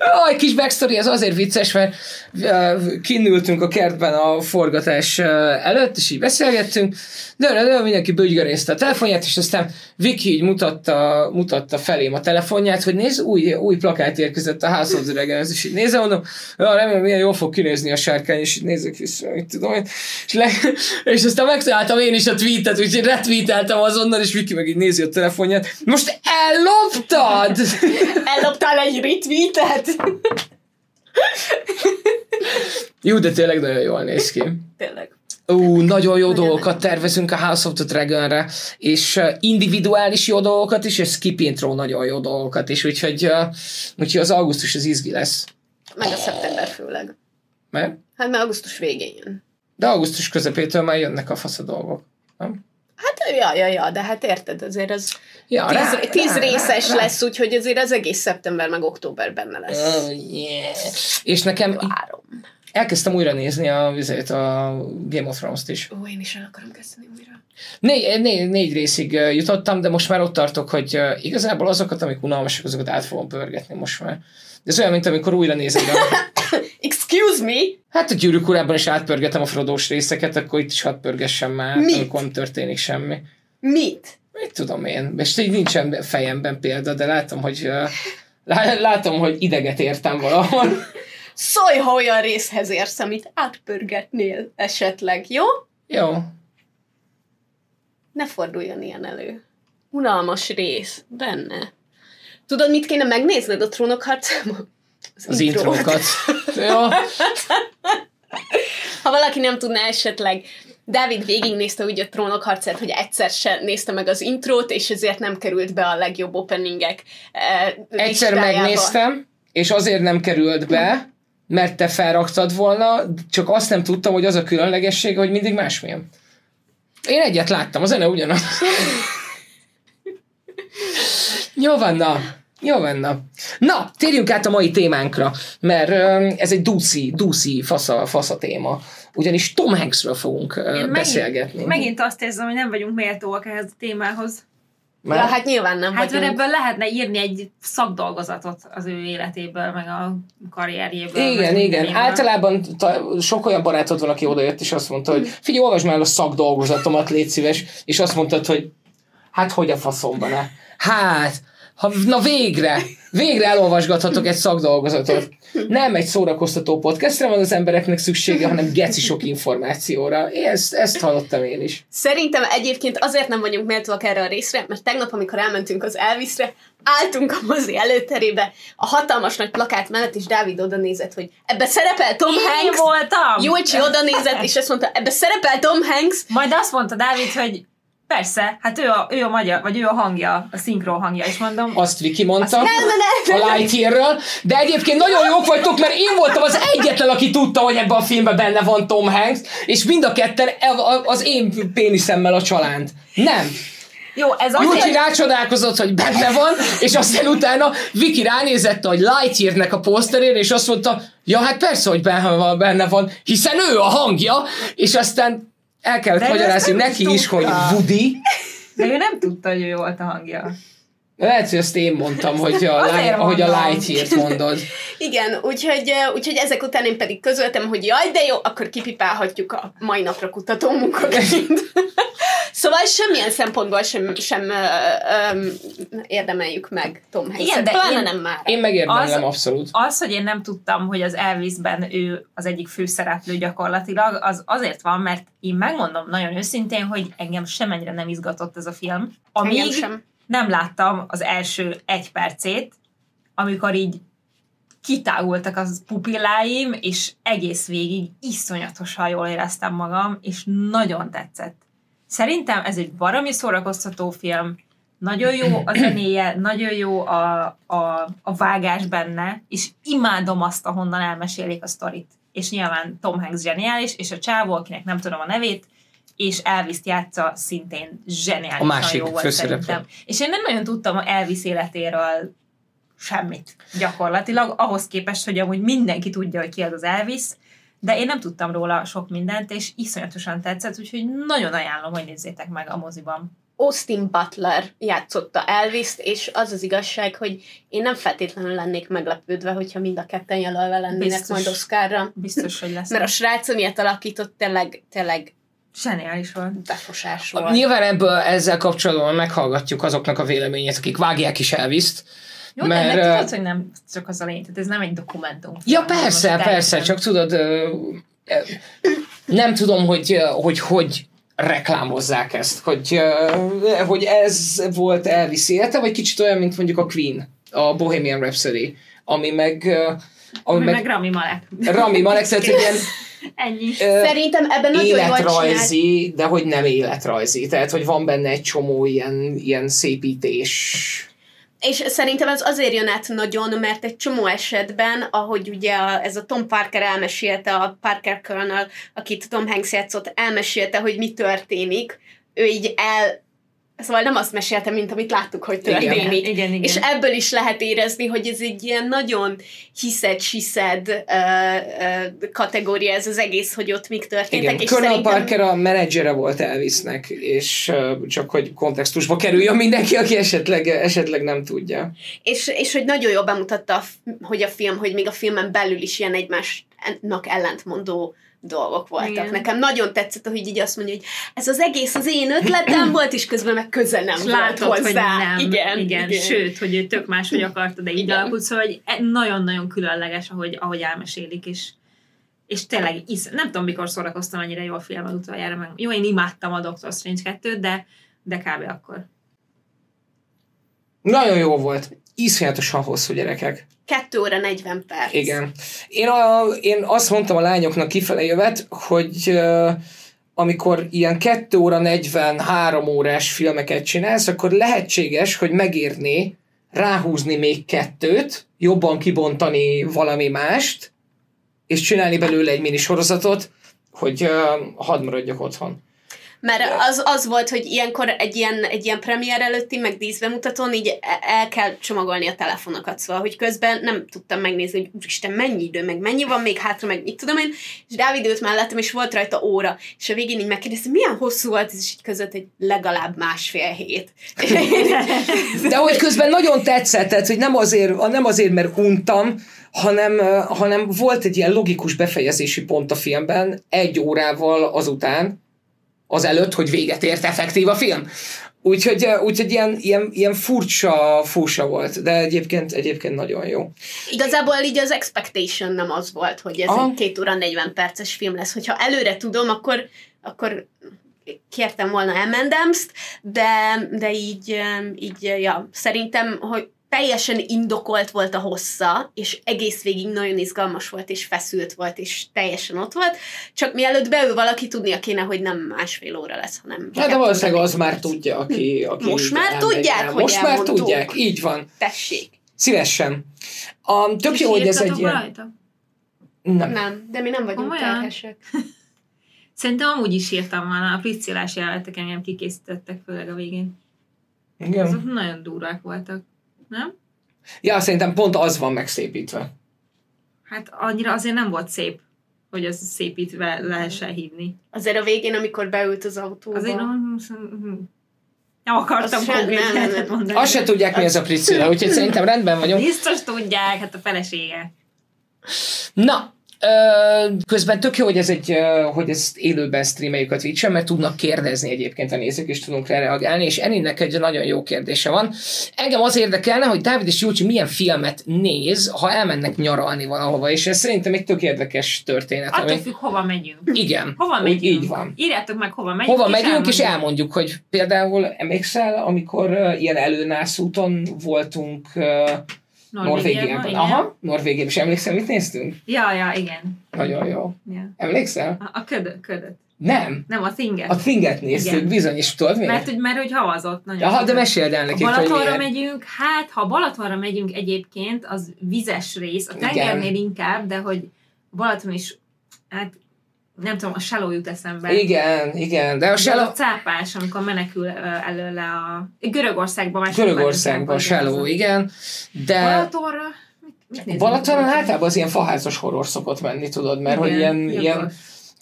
A kis backstory az azért vicces, mert kinültünk a kertben a forgatás előtt, és így beszélgettünk, de, de, de mindenki bőgygerészte a telefonját, és aztán Viki így mutatta, mutatta felém a telefonját, hogy nézd, új, új plakát érkezett a House of the és így nézem, mondom, ja, remélem, milyen jól fog kinézni a sárkány, és így nézek vissza, mit tudom én, és, le, és aztán megtaláltam én is a tweetet, úgyhogy retweeteltem azonnal, és Viki meg így nézi a telefonját. Most elloptad! Elloptál egy retweetet? Jó, de tényleg nagyon jól néz ki. Tényleg. Ú, nagyon jó Nagyon dolgokat tervezünk a House of the Dragonre, és individuális jó dolgokat is, és skip intro nagyon jó dolgokat is, úgyhogy, úgyhogy az augusztus az izgi lesz. Meg a szeptember főleg. Mert? Hát már augusztus végén jön. De augusztus közepétől már jönnek a fasz a dolgok. Nem? Hát, ja, ja, ja, de hát érted, azért az Ja, tíz, tíz rá- részes rá- lesz, úgyhogy azért az egész szeptember meg október benne lesz. Oh, yeah. És nekem Várom. elkezdtem újra nézni a, vizet, a Game of Thrones-t is. Ó, én is el akarom kezdeni újra. Négy, négy, négy részig jutottam, de most már ott tartok, hogy igazából azokat, amik unalmasak, azokat át fogom pörgetni most már. De ez olyan, mint amikor újra nézed a... Excuse me? Hát a gyűrűk urában is átpörgetem a frodós részeket, akkor itt is hadd pörgessem már, Mit? amikor nem történik semmi. Mit? Mit tudom én? És így nincsen fejemben példa, de látom, hogy lá- látom, hogy ideget értem valahol. Szólj, ha olyan részhez érsz, amit átpörgetnél esetleg, jó? Jó. Ne forduljon ilyen elő. Unalmas rész. Benne. Tudod, mit kéne megnézned a trónok harcában? Az intrót. intrókat. Jó. Ha valaki nem tudná esetleg, Dávid végignézte úgy a trónok harcát, hogy egyszer se nézte meg az intrót, és ezért nem került be a legjobb openingek eh, Egyszer listájába. megnéztem, és azért nem került be, mert te felraktad volna, csak azt nem tudtam, hogy az a különlegessége, hogy mindig másmilyen. Én egyet láttam, a zene ugyanaz. Jó van, na. Jó van, na. Na, térjünk át a mai témánkra, mert ez egy dúszi, dúszi fasza, fasza téma. Ugyanis Tom Hanksről fogunk Én beszélgetni. Megint, megint azt érzem, hogy nem vagyunk méltóak ehhez a témához. Ja, hát nyilván nem Hát mert vagyunk. ebből lehetne írni egy szakdolgozatot az ő életéből, meg a karrierjéből. Igen, igen. mindenéből. Általában ta, sok olyan barátod van, aki odajött, és azt mondta, hogy figyelj, olvasd már a szakdolgozatomat, légy szíves, és azt mondtad, hogy hát hogy a faszomban -e? Hát, ha, na végre, végre elolvasgathatok egy szakdolgozatot. Nem egy szórakoztató podcastre van az embereknek szüksége, hanem geci sok információra. Én ezt, ezt hallottam én is. Szerintem egyébként azért nem vagyunk méltóak erre a részre, mert tegnap, amikor elmentünk az Elvisre, álltunk a mozi előterébe, a hatalmas nagy plakát mellett, és Dávid oda nézett, hogy ebbe szerepel Tom Én Hanks. voltam! Júlcsi oda nézett, és azt mondta, ebbe szerepel Tom Hanks. Majd azt mondta Dávid, hogy persze, hát ő a, ő a magyar, vagy ő a hangja, a szinkron hangja, és mondom, Azt Viki mondta Nem, nem, nem, a Lightyear-ről, de egyébként nagyon jók vagytok, mert én voltam az egyetlen, aki tudta, hogy ebben a filmben benne van Tom Hanks, és mind a ketten e- az én péniszemmel a csalánt. Nem. jó, ez azért, rácsodálkozott, hogy benne van, és aztán utána Viki ránézett a Lightyear-nek a poszterére, és azt mondta, ja hát persze, hogy benne van, benne van, hiszen ő a hangja, és aztán el kellett magyarázni neki is, hogy. Woody. de ő nem tudta, hogy ő volt a hangja. Lehet, hogy ezt én mondtam, hogy a, Light- ahogy a. Lightyear-t mondod. Igen, úgyhogy, úgyhogy ezek után én pedig közöltem, hogy jaj, de jó, akkor kipipálhatjuk a mai napra kutató munkaként. szóval semmilyen szempontból sem, sem ö, ö, érdemeljük meg Tom Hanks-et. Igen, de Pláne én- nem már. Én megérdemlem Az- abszolút. Az, hogy én nem tudtam, hogy az Elvisben ő az egyik főszereplő gyakorlatilag, az azért van, mert én megmondom nagyon őszintén, hogy engem semennyire nem izgatott ez a film. Engem Amíg sem. Nem láttam az első egy percét, amikor így kitágultak az pupilláim, és egész végig iszonyatosan jól éreztem magam, és nagyon tetszett. Szerintem ez egy baromi szórakoztató film, nagyon jó a zenéje, nagyon jó a, a, a vágás benne, és imádom azt, ahonnan elmesélik a sztorit. És nyilván Tom Hanks zseniális, és a csávó, akinek nem tudom a nevét, és elvis játsza szintén zseniálisan A másik jó volt főszereplő. szerintem. És én nem nagyon tudtam Elvis életéről semmit gyakorlatilag, ahhoz képest, hogy amúgy mindenki tudja, hogy ki az az Elvis, de én nem tudtam róla sok mindent, és iszonyatosan tetszett, úgyhogy nagyon ajánlom, hogy nézzétek meg a moziban. Austin Butler játszotta Elvis-t, és az az igazság, hogy én nem feltétlenül lennék meglepődve, hogyha mind a ketten jelölve lennének Biztos. majd Oscarra. Biztos, hogy lesz. Mert a srác, amilyet alakított, tényleg, tényleg Zseniális volt. befosás volt. Nyilván ebből ezzel kapcsolatban meghallgatjuk azoknak a véleményét, akik vágják is Elvis-t. Jó, Mert, de tudod, hogy nem csak az a lény, tehát ez nem egy dokumentum. Ja, persze, persze, csak tudod, nem tudom, hogy hogy, hogy reklámozzák ezt, hogy, hogy ez volt Elvis élete, vagy kicsit olyan, mint mondjuk a Queen, a Bohemian Rhapsody, ami meg, ami Ami meg meg Rami Malek. Rami Malek, tehát egy ilyen Ennyi. ö, Szerintem ebben nagyon életrajzi, de hogy nem életrajzi. Tehát, hogy van benne egy csomó ilyen, ilyen szépítés. És szerintem ez azért jön át nagyon, mert egy csomó esetben, ahogy ugye a, ez a Tom Parker elmesélte, a Parker Colonel, akit Tom Hanks játszott, elmesélte, hogy mi történik, ő így el... Szóval nem azt mesélte, mint amit láttuk, hogy történik. Igen, igen, igen. És ebből is lehet érezni, hogy ez egy ilyen nagyon hiszed, siszed uh, uh, kategória ez az egész, hogy ott mik történtek. Igen, és Colonel szerintem- Parker a menedzsere volt Elvisnek, és uh, csak hogy kontextusba kerüljön mindenki, aki esetleg, esetleg nem tudja. És, és hogy nagyon jól bemutatta, hogy a film, hogy még a filmen belül is ilyen egymásnak ellentmondó dolgok voltak. Igen. Nekem nagyon tetszett, hogy így azt mondja, hogy ez az egész az én ötletem volt, és közben meg köze nem volt látod, hozzá. hogy nem. Igen, igen, igen. Sőt, hogy ő tök máshogy akarta, de így Igen. alakult, szóval hogy e- nagyon-nagyon különleges, ahogy, ahogy elmesélik, és és tényleg, isz, nem tudom, mikor szórakoztam annyira jól filmet utoljára, meg jó, én imádtam a Doctor Strange 2-t, de, de kb. akkor. Nagyon jó volt. Iszonyatosan hosszú gyerekek. 2 óra 40 perc. Igen. Én, a, én azt mondtam a lányoknak kifele jövet, hogy amikor ilyen 2 óra 43 órás filmeket csinálsz, akkor lehetséges, hogy megérné ráhúzni még kettőt, jobban kibontani valami mást, és csinálni belőle egy mini sorozatot, hogy uh, hadd maradjak otthon. Mert az, az volt, hogy ilyenkor egy ilyen, egy ilyen premier előtti, meg díszbemutatón így e- el kell csomagolni a telefonokat, szóval, hogy közben nem tudtam megnézni, hogy úristen, mennyi idő, meg mennyi van még hátra, meg mit tudom én, és Dávid ült mellettem, és volt rajta óra, és a végén így megkérdeztem, milyen hosszú volt, és így között egy legalább másfél hét. De hogy közben nagyon tetszett, tehát, hogy nem azért, nem azért mert untam, hanem, hanem volt egy ilyen logikus befejezési pont a filmben, egy órával azután, az előtt, hogy véget ért effektív a film. Úgyhogy, úgyhogy ilyen, ilyen, ilyen furcsa, furcsa volt, de egyébként, egyébként nagyon jó. Igazából így az expectation nem az volt, hogy ez Aha. egy két óra 40 perces film lesz. Hogyha előre tudom, akkor, akkor kértem volna Emendemst, de, de így, így, ja, szerintem, hogy teljesen indokolt volt a hossza, és egész végig nagyon izgalmas volt, és feszült volt, és teljesen ott volt. Csak mielőtt beül valaki, tudnia kéne, hogy nem másfél óra lesz, hanem... Hát de valószínűleg az már tudja, aki, aki Most már elmegy tudják, el. hogy Most már tudják, így van. Tessék. Szívesen. A, tök jó, hogy ez egy ilyen... rajta? Nem. Nem, de mi nem vagyunk Komolyan? terhesek. Szerintem amúgy is írtam volna, a pricilás jelenetek engem kikészítettek, főleg a végén. Igen. Azok nagyon durvák voltak. Nem? Ja, szerintem pont az van megszépítve. Hát annyira azért nem volt szép, hogy az szépítve lehessen hívni. Azért a végén, amikor beült az autóba. Azért nem, nem akartam konkrét mondani. Azt se tudják, mi ez a Priscilla, úgyhogy szerintem rendben vagyunk. Biztos tudják, hát a felesége. Na, közben tök jó, hogy, ez egy, hogy ezt élőben streameljük a Twitch-en, mert tudnak kérdezni egyébként a nézők, és tudunk rá reagálni, és Eninnek egy nagyon jó kérdése van. Engem az érdekelne, hogy Dávid és Júcsi milyen filmet néz, ha elmennek nyaralni valahova, és ez szerintem egy tök érdekes történet. Attól Ami... függ, hova megyünk. Igen, Hova úgy megyünk? így van. Írjátok meg, hova megyünk. Hova megyünk, és elmondjuk. elmondjuk, hogy például emlékszel, amikor uh, ilyen előnász úton voltunk uh, Norvégiában. igen. Aha, Norvégiában. És emlékszel, mit néztünk? Ja, ja, igen. Nagyon jó. Ja. Emlékszel? A, a ködöt, ködöt. Nem. Nem, a thinget. A Thinget néztük, Igen. bizony, és tudod miért? Mert, hogy, mert hogy havazott nagyon. Aha, de meséld el nekik, hogy Balatonra miért. megyünk, hát ha Balatonra megyünk egyébként, az vizes rész, a Igen. tengernél inkább, de hogy Balaton is, hát nem tudom, a Shallow jut eszembe. Igen, igen, de a Shallow, a cápás, amikor menekül előle a... Görögországban már Görögországban a Shallow, igen, de Balatonra? Balatonon általában az ilyen faházas horror szokott menni, tudod, mert hogy Igen, ilyen, jogos. ilyen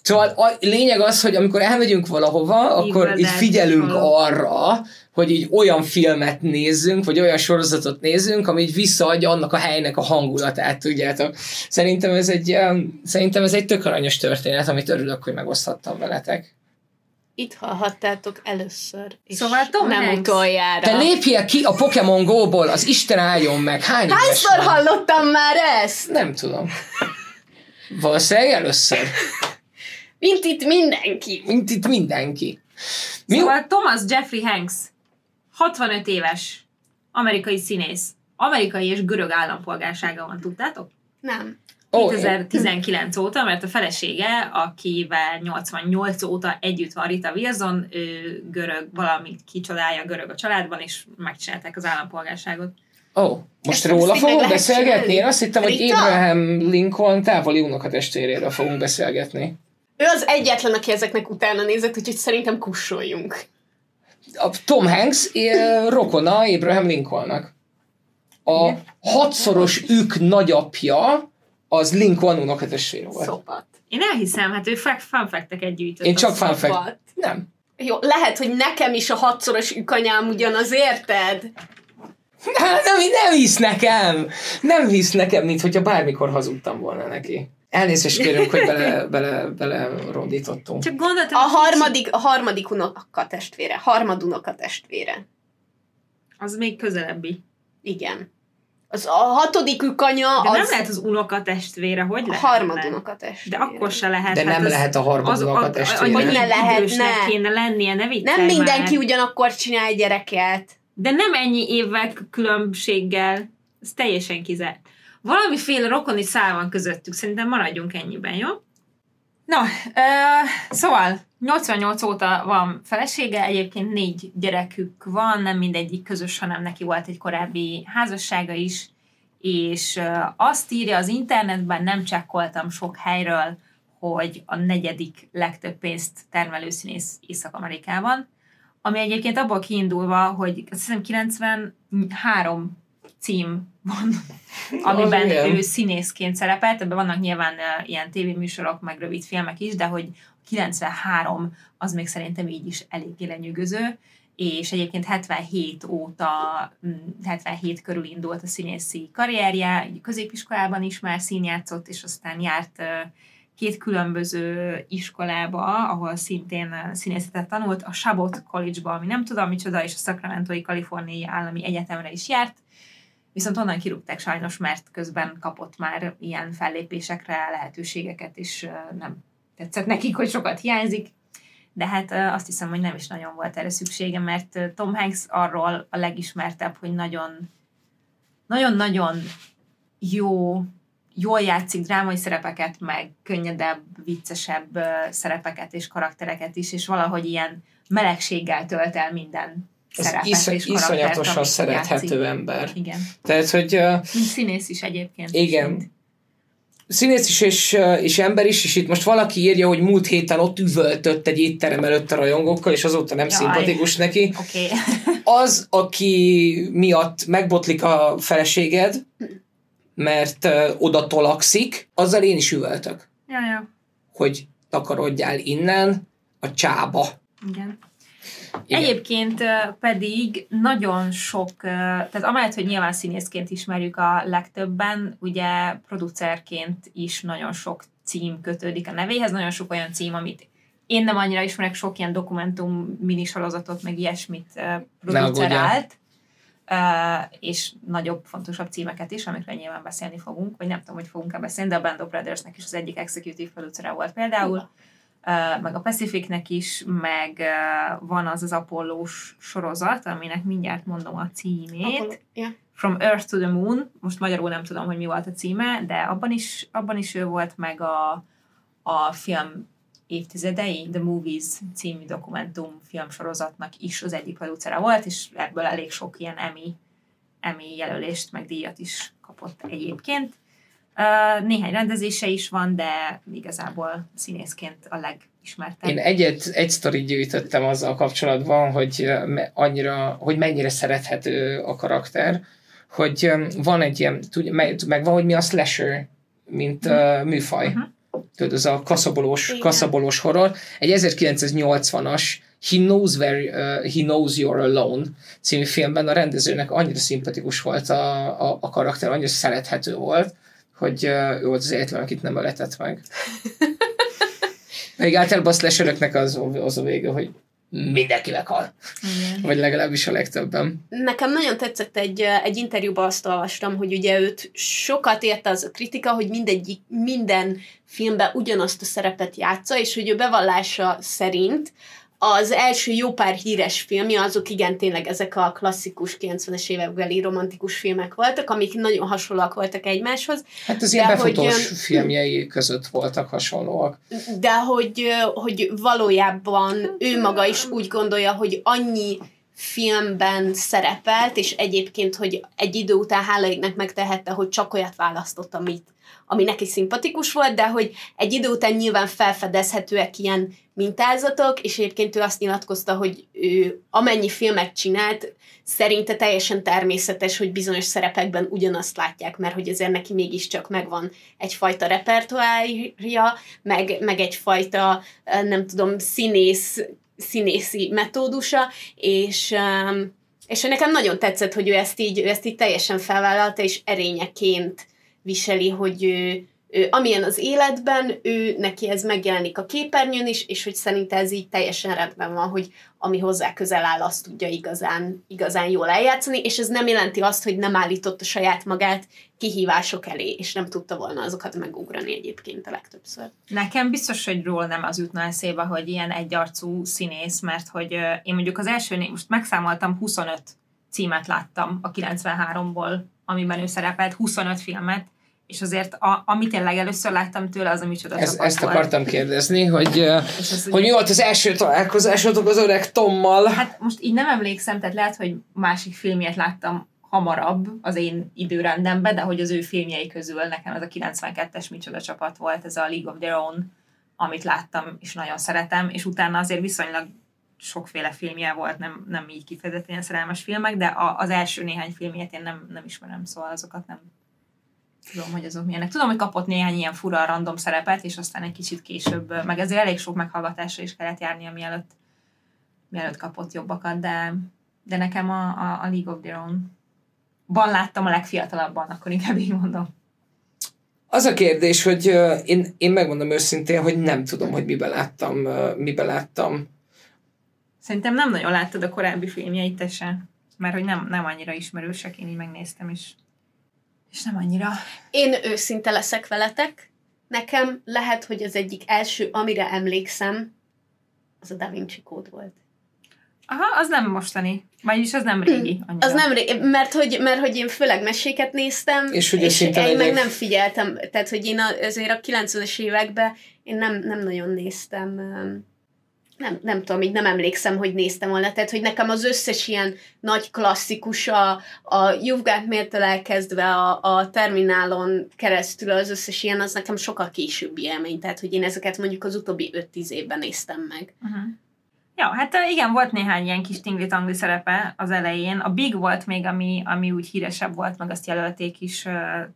Szóval a lényeg az, hogy amikor elmegyünk valahova, akkor így Dead figyelünk arra, hogy így olyan filmet nézzünk, vagy olyan sorozatot nézzünk, ami így visszaadja annak a helynek a hangulatát, tudjátok. Szerintem ez egy, szerintem ez egy tök aranyos történet, amit örülök, hogy megoszthattam veletek. Itt hallhattátok először. És Szóval Tom nem Hanks. utoljára. Te lépjél ki a Pokémon Go-ból, az Isten álljon meg. Hány Hányszor hallottam már ezt? Nem tudom. Valószínűleg először. Mint itt mindenki. Mint itt mindenki. Mi Szóval Thomas Jeffrey Hanks, 65 éves, amerikai színész, amerikai és görög állampolgársága van, tudtátok? Nem. Ó, 2019 óta, mert a felesége, akivel 88 óta együtt van Rita Wilson, ő görög, valamit kicsodálja görög a családban, és megcsinálták az állampolgárságot. Ó, most Ezt róla fogunk beszélgetni? Én azt hittem, hogy Rita? Abraham Lincoln távoli unokatestvéréről fogunk beszélgetni. Ő az egyetlen, aki ezeknek utána nézett, úgyhogy szerintem kussoljunk. A Tom Hanks rokona Abraham Lincolnnak. A hatszoros ük nagyapja az Lincoln unokatestvére volt. Szopat. Én elhiszem, hát ő fanfekteket gyűjtött. Én csak. Szopat. Nem. Jó, lehet, hogy nekem is a hatszoros ükanyám ugyanaz, érted? Hát nem, nem hisz nekem! Nem hisz nekem, mint hogyha bármikor hazudtam volna neki. Elnézést kérünk, hogy bele, bele, bele rondítottunk. Csak gondoltam, A harmadik, a harmadik unoka testvére. Harmad unoka testvére. az még közelebbi. Igen. Az a hatodik ükanya, De az nem lehet az unoka testvére, hogy a lehet? harmad unoka testvére. De akkor se lehet. De nem hát az- lehet a harmad az- unokatestvére. Hogy ne lehetne. kéne lennie, ne Nem mindenki már. ugyanakkor csinál gyereket. De nem ennyi évvel különbséggel. Ez teljesen kizárt. Valamiféle rokoni szál van közöttük. Szerintem maradjunk ennyiben, jó? Na, ö, szóval 88 óta van felesége, egyébként négy gyerekük van, nem mindegyik közös, hanem neki volt egy korábbi házassága is, és ö, azt írja az internetben, nem csekkoltam sok helyről, hogy a negyedik legtöbb pénzt termelő színész Észak-Amerikában, ami egyébként abból kiindulva, hogy azt hiszem 93 cím van, amiben ő színészként szerepelt, ebben vannak nyilván uh, ilyen tévéműsorok, meg rövid filmek is, de hogy 93 az még szerintem így is eléggé lenyűgöző, és egyébként 77 óta, mm, 77 körül indult a színészi karrierje, középiskolában is már színjátszott, és aztán járt uh, két különböző iskolába, ahol szintén uh, színészetet tanult, a Chabot College-ba, ami nem tudom micsoda, és a Sacramento-i Kaliforniai Állami Egyetemre is járt, viszont onnan kirúgták sajnos, mert közben kapott már ilyen fellépésekre lehetőségeket, és nem tetszett nekik, hogy sokat hiányzik, de hát azt hiszem, hogy nem is nagyon volt erre szüksége, mert Tom Hanks arról a legismertebb, hogy nagyon nagyon-nagyon jó, jól játszik drámai szerepeket, meg könnyedebb, viccesebb szerepeket és karaktereket is, és valahogy ilyen melegséggel tölt el minden szerepet isz, és iszonyatosan szerethető játszik. ember. Igen. Tehát, hogy uh, színész is egyébként. Igen. Mint- színész is és, és ember is, és itt most valaki írja, hogy múlt héten ott üvöltött egy étterem előtt a rajongókkal, és azóta nem Jaj. szimpatikus neki. Okay. Az, aki miatt megbotlik a feleséged, mert uh, oda tolakszik, azzal én is üvöltök, ja, ja. hogy takarodjál innen a csába. Igen. Igen. Egyébként pedig nagyon sok, tehát amellett, hogy nyilván színészként ismerjük a legtöbben, ugye producerként is nagyon sok cím kötődik a nevéhez, nagyon sok olyan cím, amit én nem annyira ismerek, sok ilyen dokumentum minisorozatot, meg ilyesmit producerált, és nagyobb, fontosabb címeket is, amikről nyilván beszélni fogunk, vagy nem tudom, hogy fogunk-e beszélni, de a Band of Brothersnek is az egyik executive producere volt például, Ö, meg a Pacificnek is, meg van az az Apollós sorozat, aminek mindjárt mondom a címét. Apollo- ja. From Earth to the Moon, most magyarul nem tudom, hogy mi volt a címe, de abban is, abban is ő volt, meg a, a film évtizedei, The Movies című dokumentum filmsorozatnak is az egyik producere volt, és ebből elég sok ilyen Emmy, Emmy jelölést, meg díjat is kapott egyébként. Néhány rendezése is van, de igazából színészként a legismertebb. Én egyet, egy sztorit gyűjtöttem azzal kapcsolatban, hogy annyira, hogy mennyire szerethető a karakter, hogy van egy ilyen, meg, van, hogy mi a slasher, mint uh, műfaj. Mhm. Tudod, ez a kaszabolós, Igen. kaszabolós horror. Egy 1980-as He Knows, Where, uh, He Knows You're Alone című filmben a rendezőnek annyira szimpatikus volt a, a, a karakter, annyira szerethető volt, hogy uh, ő volt az egyetlen, akit nem öletett meg. Még általában a slasheröknek az, az a vége, hogy mindenki meghal. Igen. Vagy legalábbis a legtöbben. Nekem nagyon tetszett egy, egy interjúban azt olvastam, hogy ugye őt sokat érte az a kritika, hogy mindegyik, minden filmben ugyanazt a szerepet játsza, és hogy ő bevallása szerint az első jó pár híres filmje, azok igen tényleg ezek a klasszikus 90-es évekbeli romantikus filmek voltak, amik nagyon hasonlóak voltak egymáshoz, Hát az ilyen hogy, befutós öm, filmjei között voltak hasonlóak. de hogy, hogy valójában ő maga is úgy gondolja, hogy annyi filmben szerepelt, és egyébként, hogy egy idő után hála égnek megtehette, hogy csak olyat választott, amit, ami neki szimpatikus volt, de hogy egy idő után nyilván felfedezhetőek ilyen mintázatok, és egyébként ő azt nyilatkozta, hogy ő amennyi filmet csinált, szerinte teljesen természetes, hogy bizonyos szerepekben ugyanazt látják, mert hogy ezért neki mégiscsak megvan egyfajta repertoárja, meg, meg egyfajta, nem tudom, színész, színészi metódusa, és, és nekem nagyon tetszett, hogy ő ezt így, ő ezt így teljesen felvállalta, és erényeként viseli, hogy ő, ő, amilyen az életben, ő neki ez megjelenik a képernyőn is, és hogy szerinte ez így teljesen rendben van, hogy ami hozzá közel áll, azt tudja igazán, igazán jól eljátszani, és ez nem jelenti azt, hogy nem állította saját magát kihívások elé, és nem tudta volna azokat megugrani egyébként a legtöbbször. Nekem biztos, hogy róla nem az jutna eszébe, hogy ilyen egyarcú színész, mert hogy én mondjuk az első, most megszámoltam 25 címet láttam a 93-ból, amiben ő szerepelt, 25 filmet, és azért a, amit én legelőször láttam tőle, az a micsoda Ez, csapat ezt volt. akartam kérdezni, hogy, ez hogy mi volt az első találkozásotok az öreg Tommal? Hát most így nem emlékszem, tehát lehet, hogy másik filmjét láttam hamarabb az én időrendemben, de hogy az ő filmjei közül nekem ez a 92-es micsoda csapat volt, ez a League of Their Own amit láttam, és nagyon szeretem, és utána azért viszonylag sokféle filmje volt, nem, nem így kifejezetten szerelmes filmek, de a, az első néhány filmjét én nem, nem ismerem, szóval azokat nem tudom, hogy azok milyenek. Tudom, hogy kapott néhány ilyen fura random szerepet, és aztán egy kicsit később, meg ezért elég sok meghallgatásra is kellett járnia, mielőtt, mielőtt kapott jobbakat, de, de nekem a, a, a League of Their Own ban láttam a legfiatalabban, akkor inkább így mondom. Az a kérdés, hogy uh, én, én megmondom őszintén, hogy nem tudom, hogy miben láttam, uh, miben láttam. Szerintem nem nagyon láttad a korábbi filmjeit te se, mert hogy nem, nem annyira ismerősek, én így megnéztem, és, és nem annyira. Én őszinte leszek veletek. Nekem lehet, hogy az egyik első, amire emlékszem, az a Da Vinci kód volt. Aha, az nem mostani. Vagyis az nem régi. Annyira. Az nem régi, mert hogy, mert hogy én főleg meséket néztem, És hogy és én meg egyéb- nem figyeltem, tehát hogy én azért a 90-es években én nem, nem nagyon néztem, nem, nem tudom, így nem emlékszem, hogy néztem volna, tehát hogy nekem az összes ilyen nagy klasszikus, a, a You've Got Mail-től elkezdve a, a Terminálon keresztül az összes ilyen, az nekem sokkal későbbi élmény, tehát hogy én ezeket mondjuk az utóbbi 5-10 évben néztem meg. Uh-huh. Ja, hát igen, volt néhány ilyen kis tingli-tangli szerepe az elején. A Big volt még, ami, ami úgy híresebb volt, meg azt jelölték is ö,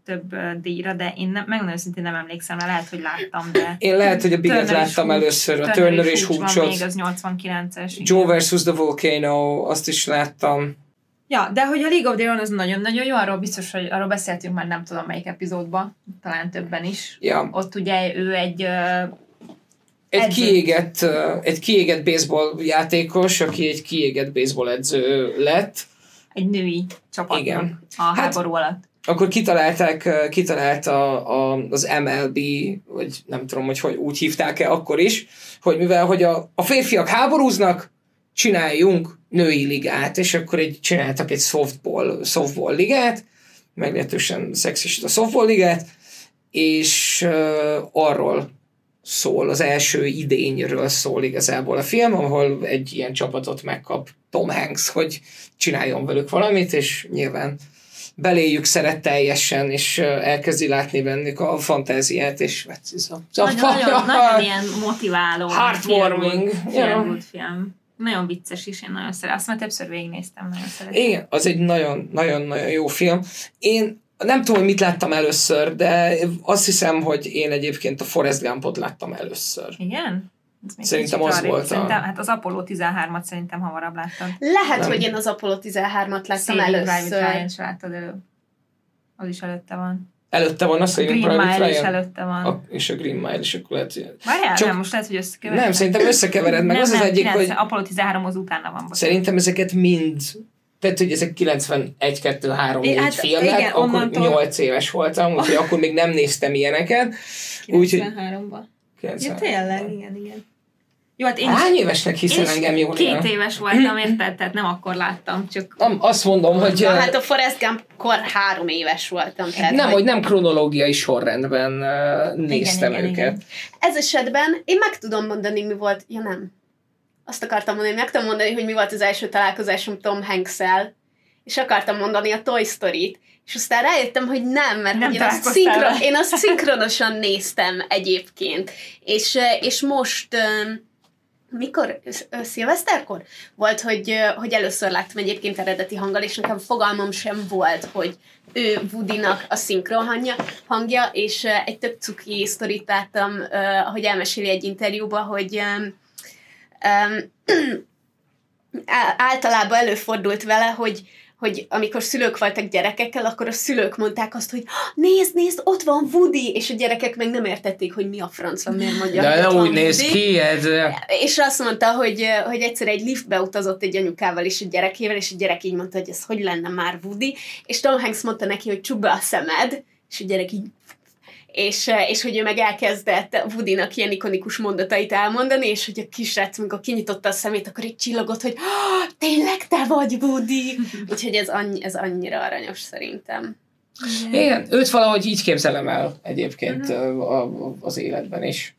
több ö, díjra, de én nem, megmondom őszintén nem emlékszem rá, lehet, hogy láttam, de... Én lehet, hogy a Biget láttam Hooch- először, a Turner és Hoochot, még, az 89-es. igen. Joe vs. The Volcano, azt is láttam. Ja, de hogy a League of Their Own az nagyon-nagyon jó, arról biztos, hogy arról beszéltünk már nem tudom melyik epizódban, talán többen is. Ja. Ott ugye ő egy ö, Egy kiégett, egy kiégett baseball játékos, aki egy kiégett baseball edző lett, egy női csapatnak Igen. a Hát- háború alatt. akkor kitalálták, kitalálta a, az MLB, vagy nem tudom, hogy, hogy úgy hívták-e akkor is, hogy mivel hogy a, a férfiak háborúznak, csináljunk női ligát, és akkor egy, csináltak egy softball, softball ligát, meglehetősen szexista softball ligát, és uh, arról szól, az első idényről szól igazából a film, ahol egy ilyen csapatot megkap Tom Hanks, hogy csináljon velük valamit, és nyilván beléjük szeret teljesen, és elkezdi látni bennük a fantáziát, és hát ez a, a Nagyon, ilyen motiváló. Heartwarming. feel good film. Nagyon vicces is, én nagyon szeretem. Azt már többször végignéztem, nagyon szeretem. Igen, az egy nagyon-nagyon jó film. Én nem tudom, hogy mit láttam először, de azt hiszem, hogy én egyébként a Forrest Gumpot láttam először. Igen? Szerintem az volt a- Szerintem, Hát az Apollo 13-at szerintem hamarabb láttad. Lehet, Nem. hogy én az Apollo 13-at láttam Saving Private először. Ryan se láttad elő. Az is előtte van. Előtte van az, A Green Private Mile is Ryan, előtte van. a, és a Green Mile, és akkor lehet. Várjál, Csak- nem, most lehet, hogy összekevered. Nem, szerintem összekevered meg. nem, az az nem, egyik, 9, hogy Apollo 13 az utána van. bocsánat. szerintem ezeket mind tehát, hogy ezek 91, 2, 3, 4 Hát filmek, igen, akkor onnantól- 8 éves voltam, úgyhogy akkor még nem néztem ilyeneket. Úgyhogy 93-ban. Ja, 90. tényleg, igen, igen. Jó, hát én is, Hány évesnek én hiszel is engem jól? két éves voltam, érted? Tehát nem akkor láttam, csak Nem, azt mondom, hogy Na, hát a Forrest Gump-kor három éves voltam. Tehát, nem, hogy hogy nem kronológiai sorrendben néztem igen, őket. igen. Ez esetben én meg tudom mondani, mi volt. Ja, nem. Azt akartam mondani, meg tudom mondani, hogy mi volt az első találkozásom Tom hanks és akartam mondani a Toy Story-t, és aztán rájöttem, hogy nem, mert Nem hogy én, azt szinkron, én azt szinkronosan néztem egyébként. És, és most mikor, szilveszterkor volt, hogy, hogy először láttam egyébként eredeti hanggal, és nekem fogalmam sem volt, hogy ő Woody-nak a szinkron hangja, hangja és egy több cuki sztorit láttam, ö, ahogy elmeséli egy interjúba, hogy á- általában előfordult vele, hogy hogy amikor szülők voltak gyerekekkel, akkor a szülők mondták azt, hogy "Ah, nézd, nézd, ott van Woody, és a gyerekek meg nem értették, hogy mi a francba, miért mondja, De hogy úgy van néz Woody. ki, ez... És azt mondta, hogy, hogy egyszer egy liftbe utazott egy anyukával és egy gyerekével, és a gyerek így mondta, hogy ez hogy lenne már Woody, és Tom Hanks mondta neki, hogy csukd be a szemed, és a gyerek így és, és hogy ő meg elkezdett Woody-nak ilyen ikonikus mondatait elmondani, és hogy a kisrác, amikor kinyitotta a szemét, akkor így csillogott, hogy "Ah, tényleg te vagy Woody! Úgyhogy ez, annyi, ez annyira aranyos szerintem. Igen, őt valahogy így képzelem el egyébként uh a, az életben is.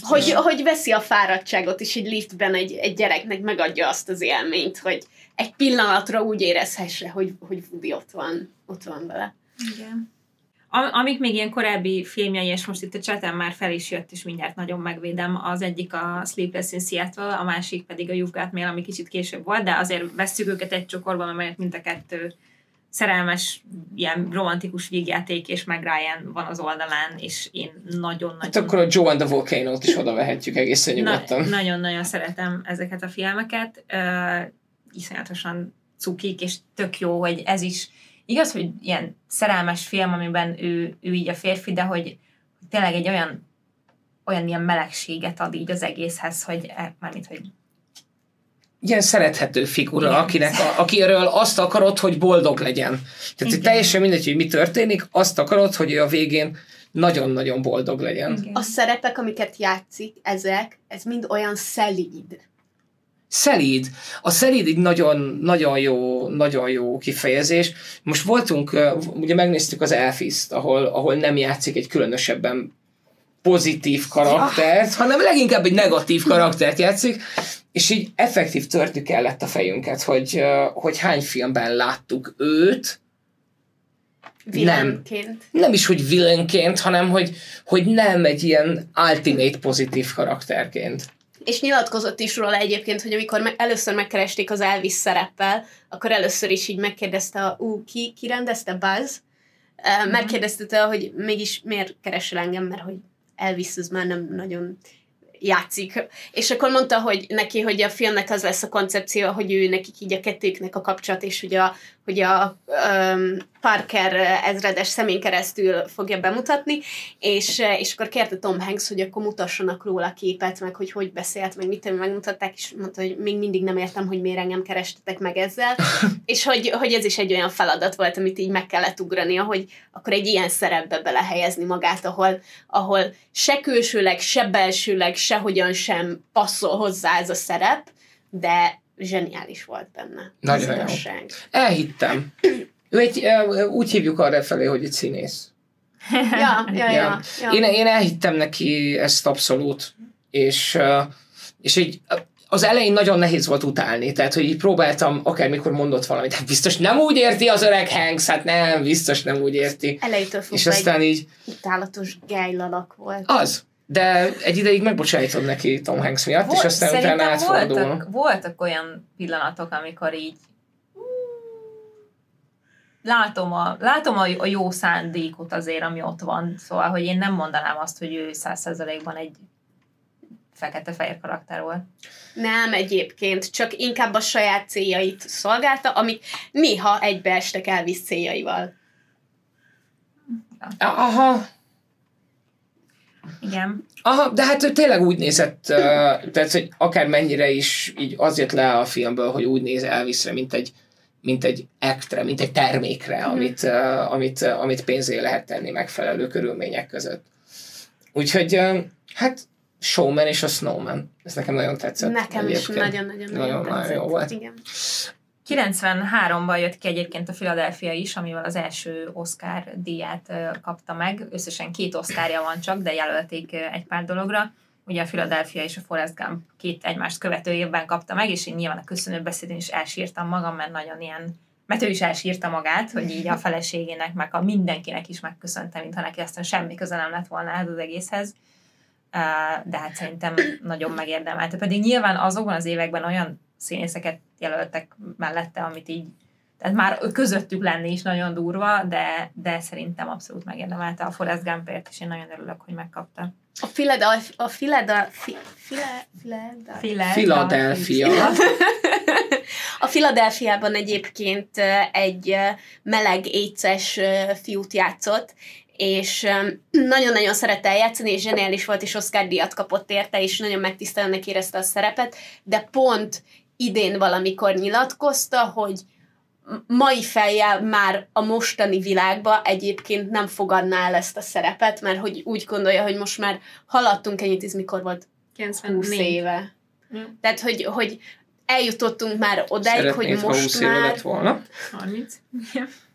Hogy, hogy veszi a fáradtságot, és egy liftben egy, egy gyereknek megadja azt az élményt, hogy egy pillanatra úgy érezhesse, hogy, hogy Woody ott van, ott van vele. Igen. Am- amik még ilyen korábbi filmjei, és most itt a chaten már fel is jött, és mindjárt nagyon megvédem. Az egyik a Sleepless in Seattle, a másik pedig a You've Got Mail, ami kicsit később volt, de azért vesszük őket egy csokorban, mert mind a kettő szerelmes, ilyen romantikus vígjáték, és meg Ryan van az oldalán, és én nagyon-nagyon... Hát akkor a Joe and the Volcano-t is oda vehetjük egészen nyugodtan. Na, nagyon-nagyon szeretem ezeket a filmeket. Uh, iszonyatosan cukik, és tök jó, hogy ez is igaz, hogy ilyen szerelmes film, amiben ő, ő így a férfi, de hogy tényleg egy olyan olyan ilyen melegséget ad így az egészhez, hogy e, mármint, hogy ilyen szerethető figura, Igen. akinek a, akiről azt akarod, hogy boldog legyen. Tehát hogy Igen. teljesen mindegy, hogy mi történik, azt akarod, hogy ő a végén nagyon-nagyon boldog legyen. Igen. A szerepek, amiket játszik, ezek, ez mind olyan szelíd. Szelíd. A szelíd egy nagyon, nagyon jó, nagyon jó kifejezés. Most voltunk, ugye megnéztük az Elfiszt, ahol, ahol nem játszik egy különösebben pozitív karaktert, hanem leginkább egy negatív karaktert játszik, és így effektív törtük kellett a fejünket, hogy, hogy hány filmben láttuk őt, Vilánként. nem is, hogy villainként, hanem hogy, hogy nem egy ilyen ultimate pozitív karakterként. És nyilatkozott is róla egyébként, hogy amikor me- először megkeresték az Elvis szereppel, akkor először is így megkérdezte, a, ú, ki, ki rendezte Buzz? Uh, megkérdezte tőle, hogy mégis miért keresel engem, mert hogy Elvis az már nem nagyon játszik. És akkor mondta, hogy neki, hogy a filmnek az lesz a koncepció, hogy ő nekik így a kettőknek a kapcsolat, és hogy a, hogy a um, Parker ezredes szemén keresztül fogja bemutatni, és, és akkor kérte Tom Hanks, hogy akkor mutassanak róla képet, meg hogy hogy beszélt, meg mit megmutatták, és mondta, hogy még mindig nem értem, hogy miért engem kerestetek meg ezzel, és hogy, hogy ez is egy olyan feladat volt, amit így meg kellett ugrania, hogy akkor egy ilyen szerepbe belehelyezni magát, ahol, ahol se külsőleg, se belsőleg, sehogyan sem passzol hozzá ez a szerep, de zseniális volt benne. Nagyon jó. Elhittem. Ő egy, úgy hívjuk arra felé, hogy egy színész. Ja, ja, ja. ja. Én, én elhittem neki ezt abszolút, és, és így az elején nagyon nehéz volt utálni, tehát hogy így próbáltam, akármikor mondott valamit, hát biztos nem úgy érti az öreg Hanks, hát nem, biztos nem úgy érti. Elejétől És fogva aztán egy így, utálatos gejlalak volt. az. De egy ideig megbocsájtod neki Tom Hanks miatt, és aztán utána szerintem átfordul. voltak, voltak olyan pillanatok, amikor így látom a, látom a, a jó szándékot azért, ami ott van. Szóval, hogy én nem mondanám azt, hogy ő száz százalékban egy fekete-fehér karakter volt. Nem egyébként, csak inkább a saját céljait szolgálta, amik néha egybeestek Elvis céljaival. Aha, Igen. Aha, de hát ő tényleg úgy nézett, uh, tehát, hogy akár mennyire is így az jött le a filmből, hogy úgy néz Elvisre, mint egy, mint egy actre, mint egy termékre, Mhm. amit, uh, amit, uh, amit pénzé lehet tenni megfelelő körülmények között. Úgyhogy, uh, hát Showman és a Snowman. Ez nekem nagyon tetszett. Nekem is nagyon-nagyon Nagyon- nagyon tetszett. jó volt. Igen. 93-ban jött ki egyébként a Philadelphia is, amivel az első Oscar díját kapta meg. Összesen két Oscarja van csak, de jelölték egy pár dologra. Ugye a Philadelphia és a Forrest Gump két egymást követő évben kapta meg, és én nyilván a köszönő beszédén is elsírtam magam, mert nagyon ilyen mert ő is elsírta magát, hogy így a feleségének, meg a mindenkinek is megköszönte, mintha neki aztán semmi köze nem lett volna ehhez az egészhez. De hát szerintem nagyon megérdemelte. Pedig nyilván azokban az években olyan színészeket jelöltek mellette, amit így tehát már közöttük lenni is nagyon durva, de, de szerintem abszolút megérdemelte a Forrest Gumpért, és én nagyon örülök, hogy megkapta. A Philadelphia, a Philadelphia, Philadelphia, Philadelphia. A Philadelphiában egyébként egy meleg éces ö, fiút játszott, és nagyon-nagyon szerette eljátszani, és zseniális volt, és Oscar díjat kapott érte, és nagyon megtisztelőnek érezte a szerepet, de pont idén valamikor nyilatkozta, hogy mai fejjel már a mostani világba egyébként nem fogadná el ezt a szerepet, mert hogy úgy gondolja, hogy most már haladtunk ennyit, ez mikor volt 20 94. éve. Ja. Tehát, hogy, hogy eljutottunk már odáig, Szeretnéd, hogy ha most 20 éve már... lett volna. 30?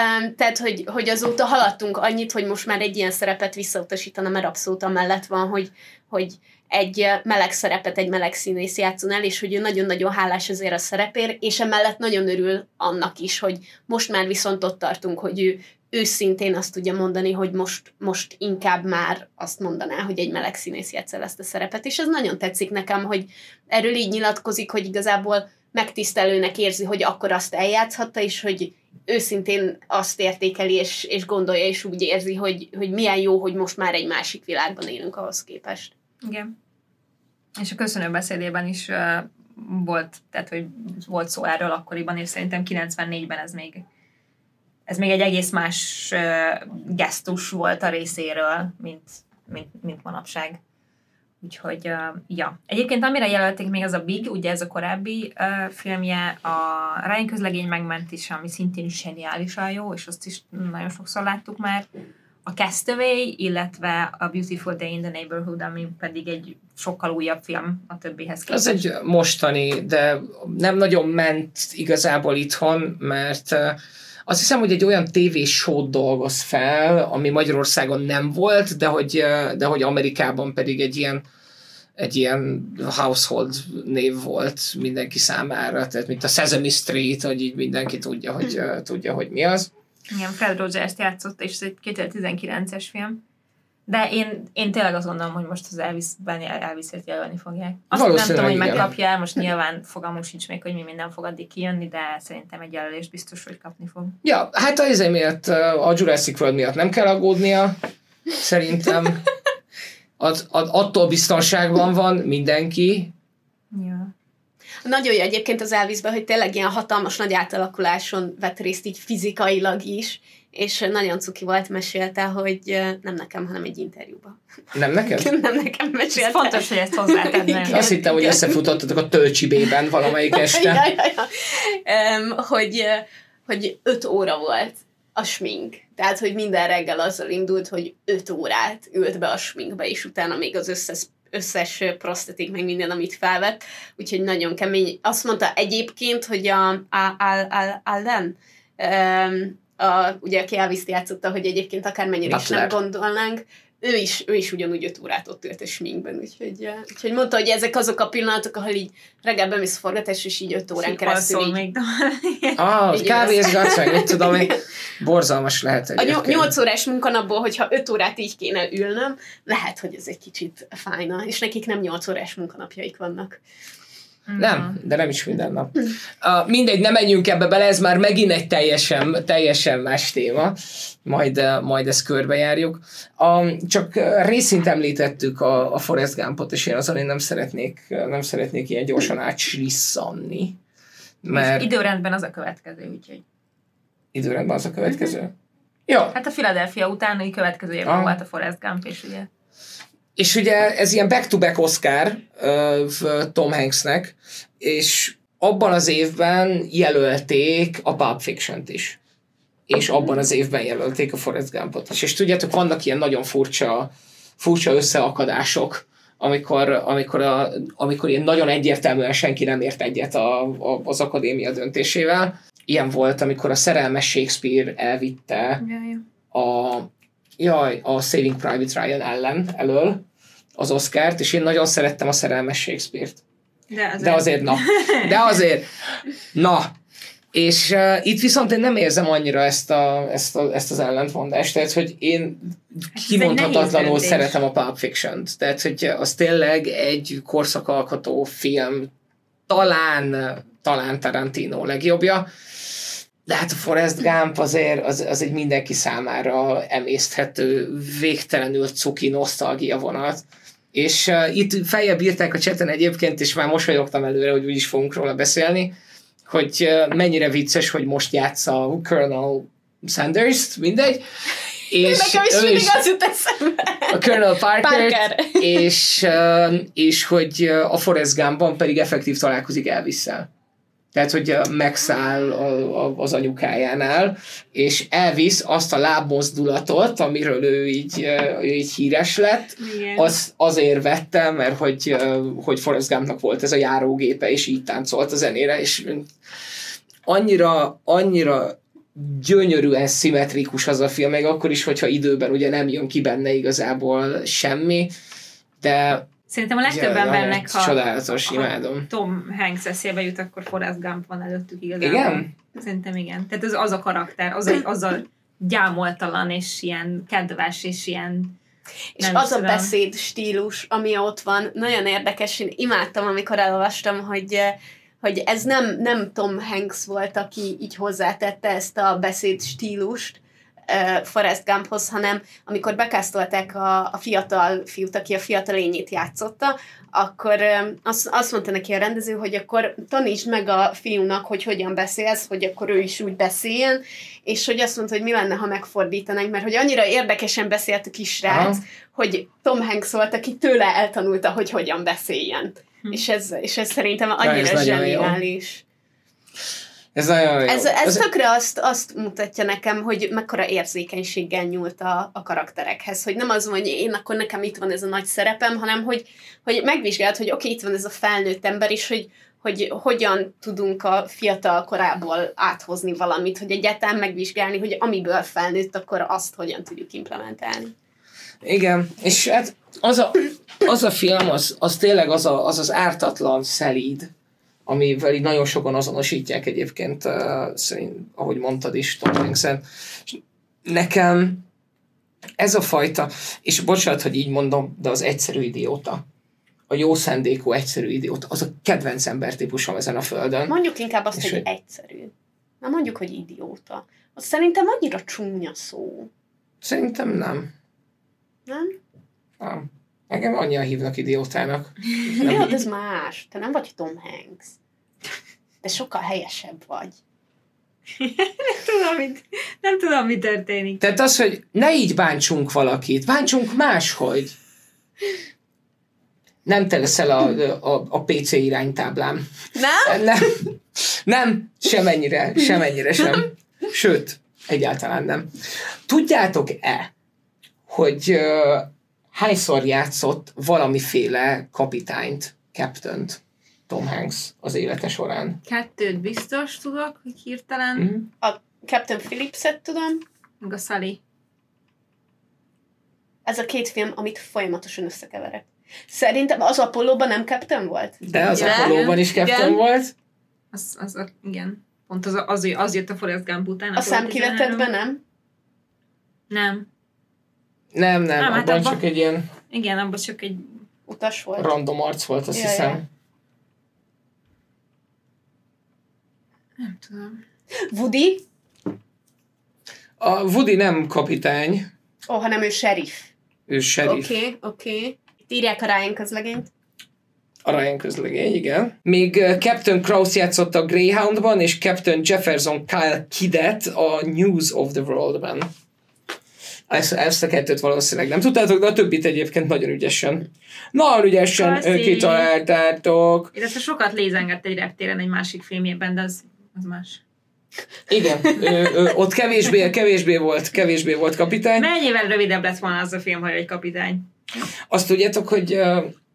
Um, tehát, hogy, hogy azóta haladtunk annyit, hogy most már egy ilyen szerepet visszautasítana, mert abszolút amellett van, hogy, hogy egy meleg szerepet egy meleg színész játszon el, és hogy ő nagyon-nagyon hálás azért a szerepért, és emellett nagyon örül annak is, hogy most már viszont ott tartunk, hogy ő őszintén azt tudja mondani, hogy most, most inkább már azt mondaná, hogy egy meleg színész játsza ezt a szerepet, és ez nagyon tetszik nekem, hogy erről így nyilatkozik, hogy igazából megtisztelőnek érzi, hogy akkor azt eljátszhatta, és hogy őszintén azt értékeli, és, és gondolja, és úgy érzi, hogy, hogy milyen jó, hogy most már egy másik világban élünk ahhoz képest. Igen. És a köszönő beszédében is uh, volt, tehát hogy volt szó erről akkoriban, és szerintem 94-ben ez még ez még egy egész más uh, gesztus volt a részéről, mint, mint, mint manapság. Úgyhogy, uh, ja. Egyébként amire jelölték még az a Big, ugye ez a korábbi uh, filmje, a Ryan közlegény megmentése, ami szintén zseniálisan jó, és azt is nagyon sokszor láttuk már. A Castaway, illetve a Beautiful Day in the Neighborhood, ami pedig egy sokkal újabb film a többihez képest. Az egy mostani, de nem nagyon ment igazából itthon, mert uh, azt hiszem, hogy egy olyan tévésót dolgoz fel, ami Magyarországon nem volt, de hogy, de hogy Amerikában pedig egy ilyen egy ilyen household név volt mindenki számára, tehát mint a Sesame Street, hogy így mindenki tudja, hogy, tudja, hogy mi az. Igen, Fred Rogers játszott, és ez egy 2019-es film. De én, én tényleg azt gondolom, hogy most az Elvis-ben Elvis-ért jelölni fogják. Azt nem tudom, hogy megkapja el, most nyilván fogalmunk sincs még, hogy mi minden fog addig kijönni, de szerintem egy jelölést biztos, hogy kapni fog. Ja, hát azért miatt a Jurassic World miatt nem kell aggódnia, szerintem. At, at, attól biztonságban van mindenki. Ja. Nagyon jó egyébként az Elvisben, hogy tényleg ilyen hatalmas nagy átalakuláson vett részt így fizikailag is, és nagyon cuki volt, mesélte, hogy nem nekem, hanem egy interjúban. Nem neked? nem nekem mesélte. Ez fontos, hogy ezt hozzátenném. Azt hittem, hogy összefutottatok a tölcsibében valamelyik este. ja, ja, ja. Um, hogy, hogy öt óra volt a smink. Tehát, hogy minden reggel azzal indult, hogy öt órát ült be a sminkbe, és utána még az összes összes prosztetik, meg minden, amit felvett, úgyhogy nagyon kemény. Azt mondta egyébként, hogy a, a, a, a Allen, um, a, ugye aki Elvis játszotta, hogy egyébként akármennyire is nem gondolnánk, ő is, ő is ugyanúgy öt órát ott ült a sminkben, úgyhogy, úgyhogy mondta, hogy ezek azok a pillanatok, ahol így reggel bemész a forgatás, és így öt órán keresztül így... még. ah, kávézgatsz meg, mit tudom, hogy borzalmas lehet. A nyolc órás munkanapból, hogyha öt órát így kéne ülnöm, lehet, hogy ez egy kicsit fájna, és nekik nem nyolc órás munkanapjaik vannak. Nem, de nem is minden nap. Uh, mindegy, nem menjünk ebbe bele, ez már megint egy teljesen, teljesen más téma, majd, uh, majd ezt körbejárjuk. Um, csak részint említettük a, a Forrest Gumpot, és én azon én nem szeretnék, nem szeretnék ilyen gyorsan átslisszanni. Mert... És időrendben az a következő, úgyhogy. Időrendben az a következő? Uh-huh. Jó. Hát a Philadelphia utáni következő évben ah. volt a Forrest Gump, és ugye és ugye ez ilyen back-to-back Oscar uh, Tom Hanksnek, és abban az évben jelölték a Pulp Fiction-t is. És abban az évben jelölték a Forrest Gumpot is. És tudjátok, vannak ilyen nagyon furcsa, furcsa összeakadások, amikor, amikor, a, amikor ilyen nagyon egyértelműen senki nem ért egyet a, a, az akadémia döntésével. Ilyen volt, amikor a szerelmes Shakespeare elvitte a, jaj, a Saving Private Ryan ellen elől, az Oscárt, és én nagyon szerettem a szerelmes Shakespeare-t. De azért, De azért na. De azért, na. És uh, itt viszont én nem érzem annyira ezt, a, ezt, a, ezt az ellentmondást, tehát hogy én kimondhatatlanul szeretem a Pulp Fiction-t. Tehát, hogy az tényleg egy korszakalkotó film, talán, talán Tarantino legjobbja, de hát a Forrest Gump azért az, az egy mindenki számára emészthető, végtelenül cuki nosztalgia vonat. És uh, itt feljebb írták a cseten egyébként, és már mosolyogtam előre, hogy úgyis fogunk róla beszélni, hogy uh, mennyire vicces, hogy most játsza a Colonel Sanders, mindegy. És Nekem is mindig az jut eszembe. A Colonel Parker, Parker. És, uh, és hogy a Forrest Gumpban pedig effektív találkozik Elvis-szel. Tehát, hogy megszáll a, a, az anyukájánál, és elvisz azt a lábmozdulatot, amiről ő így, ő így híres lett, az, azért vette, mert hogy, hogy Forrest Gumpnak volt ez a járógépe, és így táncolt a zenére, és annyira, annyira gyönyörűen szimmetrikus az a film, meg akkor is, hogyha időben ugye nem jön ki benne igazából semmi, de Szerintem a legtöbb Ja, embernek, ha, csodálatos, ha imádom. Tom Hanks eszébe jut, akkor Forrest Gump van előttük igazából. Igen? Szerintem igen. Tehát az, az a karakter, az a, az a gyámoltalan, és ilyen kedves, és ilyen És Nem az a tudom. beszéd stílus, ami ott van, nagyon érdekes, én imádtam, amikor elolvastam, hogy eh, hogy ez nem, nem Tom Hanks volt, aki így hozzátette ezt a beszéd stílust uh, Forrest Gumphoz, hanem amikor bekásztolták a, a fiatal fiút, aki a fiatal lényét játszotta, akkor um, azt, azt mondta neki a rendező, hogy akkor tanítsd meg a fiúnak, hogy hogyan beszélsz, hogy akkor ő is úgy beszéljen, és hogy azt mondta, hogy mi lenne, ha megfordítanánk, mert hogy annyira érdekesen beszélt a kisrác, Aha. hogy Tom Hanks volt, aki tőle eltanulta, hogy hogyan beszéljen. Hm. És, ez, és ez szerintem annyira nagyon jó. Ez nagyon jó. Ez, ez Az- tökre azt, azt mutatja nekem, hogy mekkora érzékenységgel nyúlt a, a karakterekhez. Hogy nem az van, hogy én akkor nekem itt van ez a nagy szerepem, hanem hogy, hogy megvizsgáld, hogy oké, itt van ez a felnőtt ember is, hogy, hogy hogyan tudunk a fiatal korából áthozni valamit, hogy egyáltalán megvizsgálni, hogy amiből felnőtt, akkor azt hogyan tudjuk implementálni. Igen, és hát az a, az a film, az, az tényleg az, a, az az ártatlan szelíd, amivel így nagyon sokan azonosítják egyébként, uh, szerint, ahogy mondtad is, Tom Hanks-en. Nekem ez a fajta, és bocsánat, hogy így mondom, de az egyszerű idióta, a jó szándékú egyszerű idióta, az a kedvenc embertípusom ezen a földön. Mondjuk inkább azt, És hogy hogy- egyszerű. Nem mondjuk, hogy idióta. Az szerintem annyira csúnya szó. Szerintem nem. Nem? nem. Engem annyian hívnak idiótának. Nem. Jó, ez más. Te nem vagy Tom Hanks. De sokkal helyesebb vagy. tudom, mit, nem tudom, mi történik. Tehát az, hogy ne így bántsunk valakit, bántsunk máshogy. Nem te leszel a, a, a PC iránytáblám. Nem? Nem, nem, semennyire, semennyire sem. Sőt, egyáltalán nem. Tudjátok-e, hogy uh, hányszor játszott valamiféle kapitányt, captain Tom Hanks az élete során? Kettőt biztos tudok, hogy hirtelen, Mhm. A Captain Phillips-et tudom. meg a Sully. Ez a két film, amit folyamatosan összekeverek. Szerintem az Apollo-ban nem Captain volt? De az Igen. Apollo-ban is captain Igen. volt. Az, az, a, igen. Pont az, az, az jött a Forrest Gump után. A Apollo 13. szemkivetetben nem? Nem. Nem, nem, Nem, hát abban abban- csak egy ilyen Igen, abban csak egy... Utas volt. random arc volt, azt Ja, hiszem. ja. Nem tudom. Woody? A Woody nem kapitány, Ó, oh, hanem ő sheriff. ő sheriff. Oké, okay, oké. Okay. Írják a Ryan közlegényt. A Ryan közlegény, igen. Még uh, Captain Krause játszott a Greyhoundban, és Captain Jefferson Kyle Kidet a News of the World-ben. Ezt, ezt a kettőt valószínűleg nem tudtátok, de a többit egyébként nagyon ügyesen. Nagyon ügyesen Köszi. kitaláltátok. Illetve sokat lézengett egy reptéren egy másik filmjében, de az, az más. Igen, ö, ö, ott kevésbé, kevésbé volt, kevésbé volt kapitány. Mennyivel rövidebb lett volna az a film, ha egy kapitány? Azt tudjátok, hogy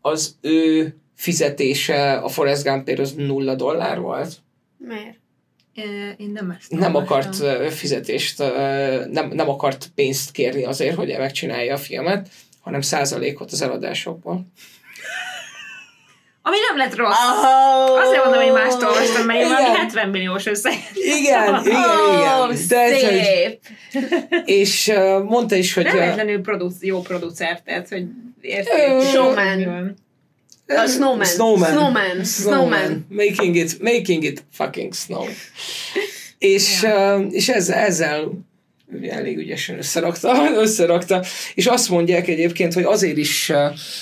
az ő fizetése a Forrest Gumpért az nulla dollár volt? Miért? Én nem ezt nem olvastam. akart fizetést, nem, nem akart pénzt kérni azért, hogy megcsinálja a filmet, hanem százalékot az eladásokból. Ami nem lett rossz. Oh, Azért mondom, hogy mást olvastam, mert én valami Igen. 70 milliós összeg. Igen, igen, Oh, igen. Tehát, hogy, szép. és uh, mondta is, hogy... Nem véletlenül produc- jó producer, tehát, hogy Ö, érték. Showman. A Snowman. Snowman. Snowman. Snowman. Making it, making it fucking snow. És, uh, és ezzel, ezzel elég ügyesen összerakta, összerakta, és azt mondják egyébként, hogy azért is uh,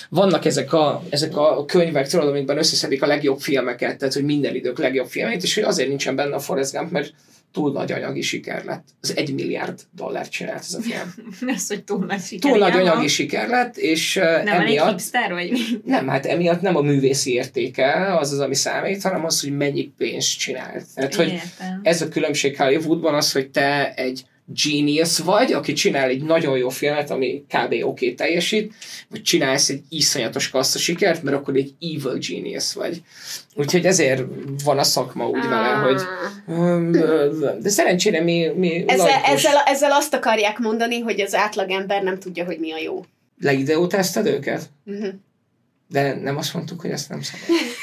vannak ezek a, ezek a könyvek, tudod, amikben összeszedik a legjobb filmeket, tehát hogy minden idők legjobb filmeit, és hogy azért nincsen benne a Forrest Gump, mert túl nagy anyagi siker lett. Az egy milliárd dollárt csinált ez a film. Ez, hogy túl nagy siker. Túl nagy anyagi siker lett, és uh, Nem emiatt hipster, vagy mi? nem, hát emiatt nem a művészi értéke az az, ami számít, hanem az, hogy mennyi pénzt csinált. Tehát, hogy Értem. ez a különbség Hollywoodban az, hogy te egy genius vagy, aki csinál egy nagyon jó filmet, ami kb. oké okay teljesít, vagy csinálsz egy iszonyatos kassza sikert, mert akkor egy evil genius vagy. Úgyhogy ezért van a szakma úgy vele, Ah. hogy de szerencsére mi, mi Ezzel, ezzel, ezzel azt akarják mondani, hogy az átlagember nem tudja, hogy mi a jó. Leideótáztad őket? Uh-huh. De nem azt mondtuk, hogy ezt nem szabad.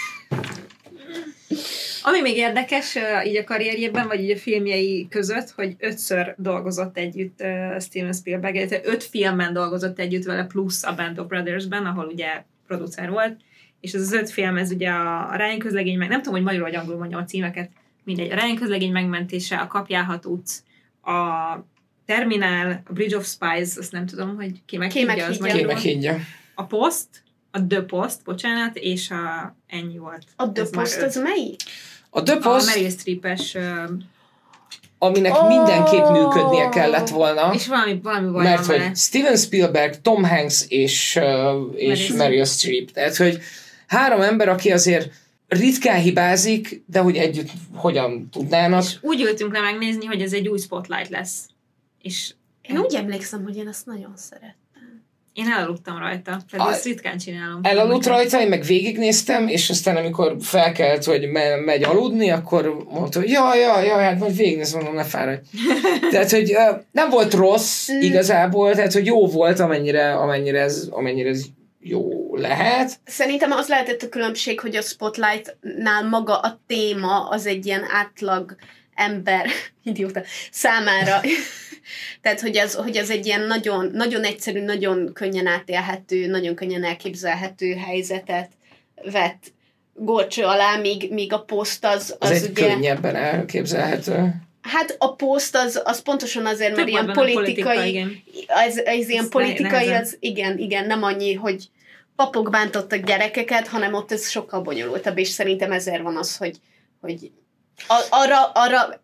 Ami még érdekes így a karrierjében, vagy így a filmjei között, hogy ötször dolgozott együtt Steven Spielberg, illetve öt filmben dolgozott együtt vele, plusz a Band of Brothers-ben, ahol ugye producer volt, és ez az öt film, ez ugye a, Ryan közlegény, meg nem tudom, hogy magyarul vagy angolul mondjam a címeket, mindegy, a Ryan közlegény megmentése, a Kapjálhat utc, a Terminál, a Bridge of Spies, azt nem tudom, hogy ki meg Ki meg higgye, az. Ki magyarul. higgye. A Post, a The Post, bocsánat, és a ennyi volt. A The Ez Post az melyik? A The A Post, Meryl Streep-es, aminek Oh. mindenképp működnie kellett volna, és valami, valami baj mert hogy. Steven Spielberg, Tom Hanks és, uh, és Meryl Meryl Streep. Tehát, hogy három ember, aki azért ritkán hibázik, de hogy együtt hogyan tudnának. És úgy ültünk le megnézni, hogy ez egy új spotlight lesz. És Én úgy emlékszem, hogy én azt nagyon szeretem. Én elaludtam rajta, tehát A- ezt ritkán csinálom. Elaludt rajta, én meg végignéztem, és aztán amikor felkelt, hogy me- megy aludni, akkor mondta, hogy jaj, jaj, jaj, hát majd végignéz, mondom, ne fáradj. Tehát, hogy nem volt rossz Mm. igazából, tehát, hogy jó volt, amennyire, amennyire, ez, amennyire ez jó lehet. Szerintem az lehetett a különbség, hogy a Spotlight-nál maga a téma az egy ilyen átlag ember, idióta, számára. Tehát, hogy az, hogy az egy ilyen nagyon, nagyon egyszerű, nagyon könnyen átélhető, nagyon könnyen elképzelhető helyzetet vett górcső alá, míg, míg a poszt az, Az, az egy ugye... könnyebben elképzelhető. Hát a poszt az, az pontosan azért, mert Több ilyen politikai, politika, igen. ez, ez ilyen Ez politikai, nehezen. az igen, igen, nem annyi, hogy papok bántottak gyerekeket, hanem ott ez sokkal bonyolultabb, és szerintem ezért van az, hogy, hogy a, arra, arra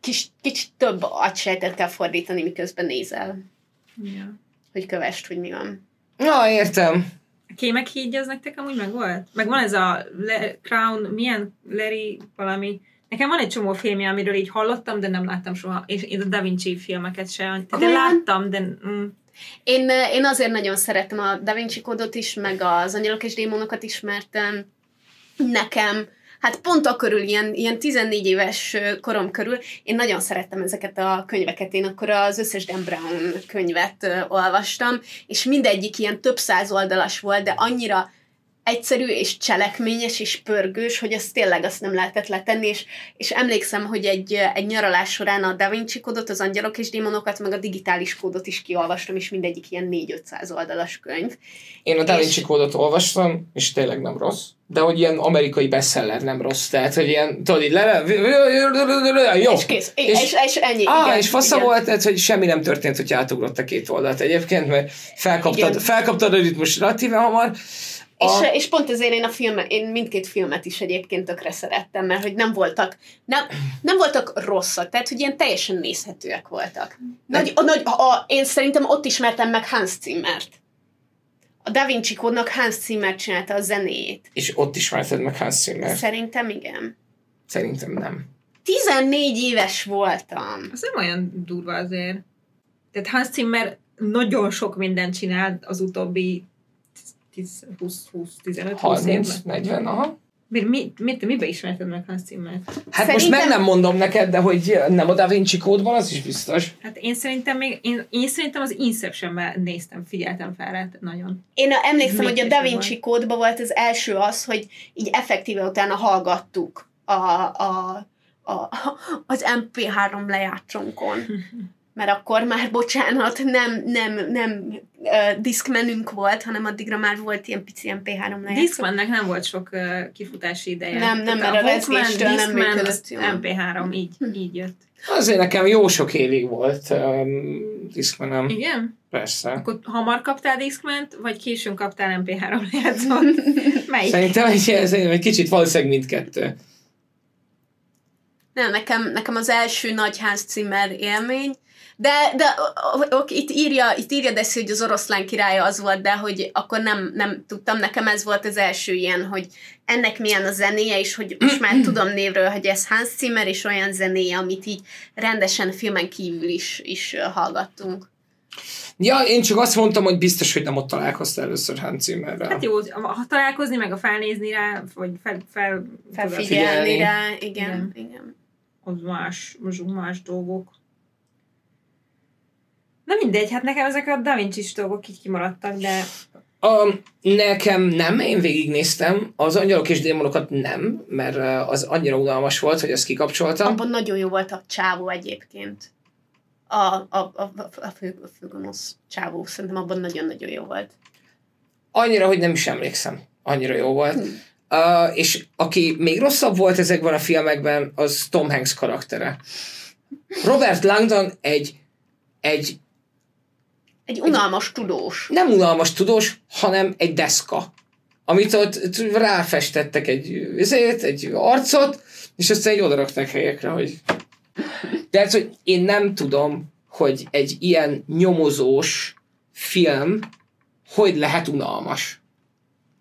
kis, kicsit több agysejtet kell fordítani, miközben nézel, Ja. hogy kövest, hogy mi van. Na, értem. A Kémek hídja az nektek amúgy meg volt? Meg van ez a Le- Crown, milyen Larry valami, Nekem van egy csomó filmje, amiről így hallottam, de nem láttam soha. És én a Da Vinci filmeket sem. Én Komolyan? láttam, de mm, Én, én azért nagyon szeretem a Da Vinci kódot is, meg az angyalok és démonokat is, mert em, nekem, hát pont akkörül, ilyen, ilyen 14 éves korom körül, én nagyon szerettem ezeket a könyveket. Én akkor az összes Dan Brown könyvet olvastam, és mindegyik ilyen több száz oldalas volt, de annyira egyszerű és cselekményes és pörgős, hogy azt tényleg azt nem lehetett letenni, és, és emlékszem, hogy egy, egy nyaralás során a Da Vinci kódot, az angyalok és démonokat, meg a digitális kódot is kiolvastam, és mindegyik ilyen 4-500 oldalas könyv. Én a Da És- Vinci kódot olvastam, és tényleg nem rossz. De hogy ilyen amerikai bestseller nem rossz. Tehát, hogy ilyen, tudod, így le, jó. És kész. És, És- és, és ennyi. Á, igen, és fasza volt, tehát, hogy semmi nem történt, hogy átugrott a két oldalt egyébként, mert felkaptad, Igen. felkaptad a ritmus relatíve hamar. És, A- és pont ezért én a film, én mindkét filmet is egyébként tökre szerettem, mert hogy nem voltak, nem, nem voltak rosszak, tehát hogy ilyen teljesen nézhetőek voltak. Nagy, a, nagy, a, a, én szerintem ott ismertem meg Hans Zimmert. A Da Vinci kódnak Hans Zimmer csinálta a zenéjét. És ott ismerted meg Hans Zimmer. Szerintem igen. Szerintem nem. 14 éves voltam. az nem olyan durva azért. Tehát Hans Zimmer nagyon sok mindent csinált az utóbbi 20-15-20 évben. 30-40, aha. Mi, mi, mit, mibe ismerted meg Hans Zimmert? Hát most Szerintem- meg nem mondom neked, de hogy nem a Da Vinci kódban, az is biztos. Hát én szerintem még, én, én szerintem az Inception-ben néztem, figyeltem fel rá nagyon. Én emlékszem, Még hogy a Da. Vinci kódban volt az első az, hogy így effektíve utána hallgattuk a, a, a, az MP3 lejátszónkon. Mert akkor már, bocsánat, nem, nem, nem uh, diszkmenünk volt, hanem addigra már volt ilyen pici MP3 lejátszó. Discmannek nem volt sok uh, kifutási ideje. Nem, nem, Tehát mert a Walkman, rezgéstől nem működött az jól. MP3, így, így jött. Azért nekem jó sok évig volt um, Discmanem, Igen? persze. Akkor hamar kaptál Discment, vagy későn kaptál MP3 lejátszót? Melyik? Szerintem egy, egy, kicsit valószínűleg mindkettő. Nem, nekem, nekem az első nagy Cimmer élmény, de, de ok, itt írja, itt írja Deszi, hogy az oroszlán királya az volt, de hogy akkor nem, nem tudtam, nekem ez volt az első ilyen, hogy ennek milyen a zenéje, és hogy most már tudom névről, hogy ez Hans Zimmer, és olyan zenéje, amit így rendesen filmen kívül is, is hallgattunk. Ja, én csak azt mondtam, hogy biztos, hogy nem ott találkoztál először Hans Zimmerrel. Hát jó, ha találkozni, meg a felnézni rá, vagy fel, fel, felfigyelni rá, igen, igen. igen. Az más, az más dolgok. Na mindegy, hát nekem ezek a Da vinci dolgok így kimaradtak, de... A, nekem nem, én végignéztem, az angyalok és démonokat nem, mert az annyira unalmas volt, hogy ezt kikapcsoltam. Abban nagyon jó volt a csávó egyébként. A, a, a, a, fő, a főgonosz csávó, szerintem abban nagyon-nagyon jó volt. Annyira, hogy nem is emlékszem. Annyira jó volt. Hmm. Uh, és aki még rosszabb volt ezekben a filmekben, az Tom Hanks karaktere. Robert Langdon egy, egy egy unalmas tudós. Nem unalmas tudós, hanem egy deszka. Amit ott ráfestettek egy, ezért, egy arcot, és aztán egy odarakták helyekre, hogy... De ez, hogy én nem tudom, hogy egy ilyen nyomozós film hogy lehet unalmas.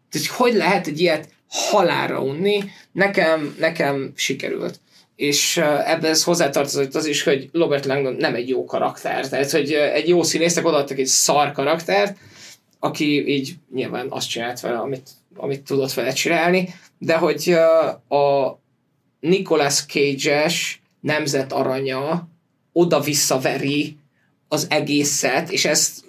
Tehát hogy lehet egy ilyet halára unni, nekem, nekem sikerült és ebben ez hozzátartozott az is, hogy Robert Langdon nem egy jó karakter, tehát hogy egy jó színésznek odaadtak egy szar karaktert, aki így nyilván azt csinált vele, amit, amit tudott vele csinálni, de hogy a Nicolas Cage-es nemzet aranya oda-visszaveri az egészet, és ezt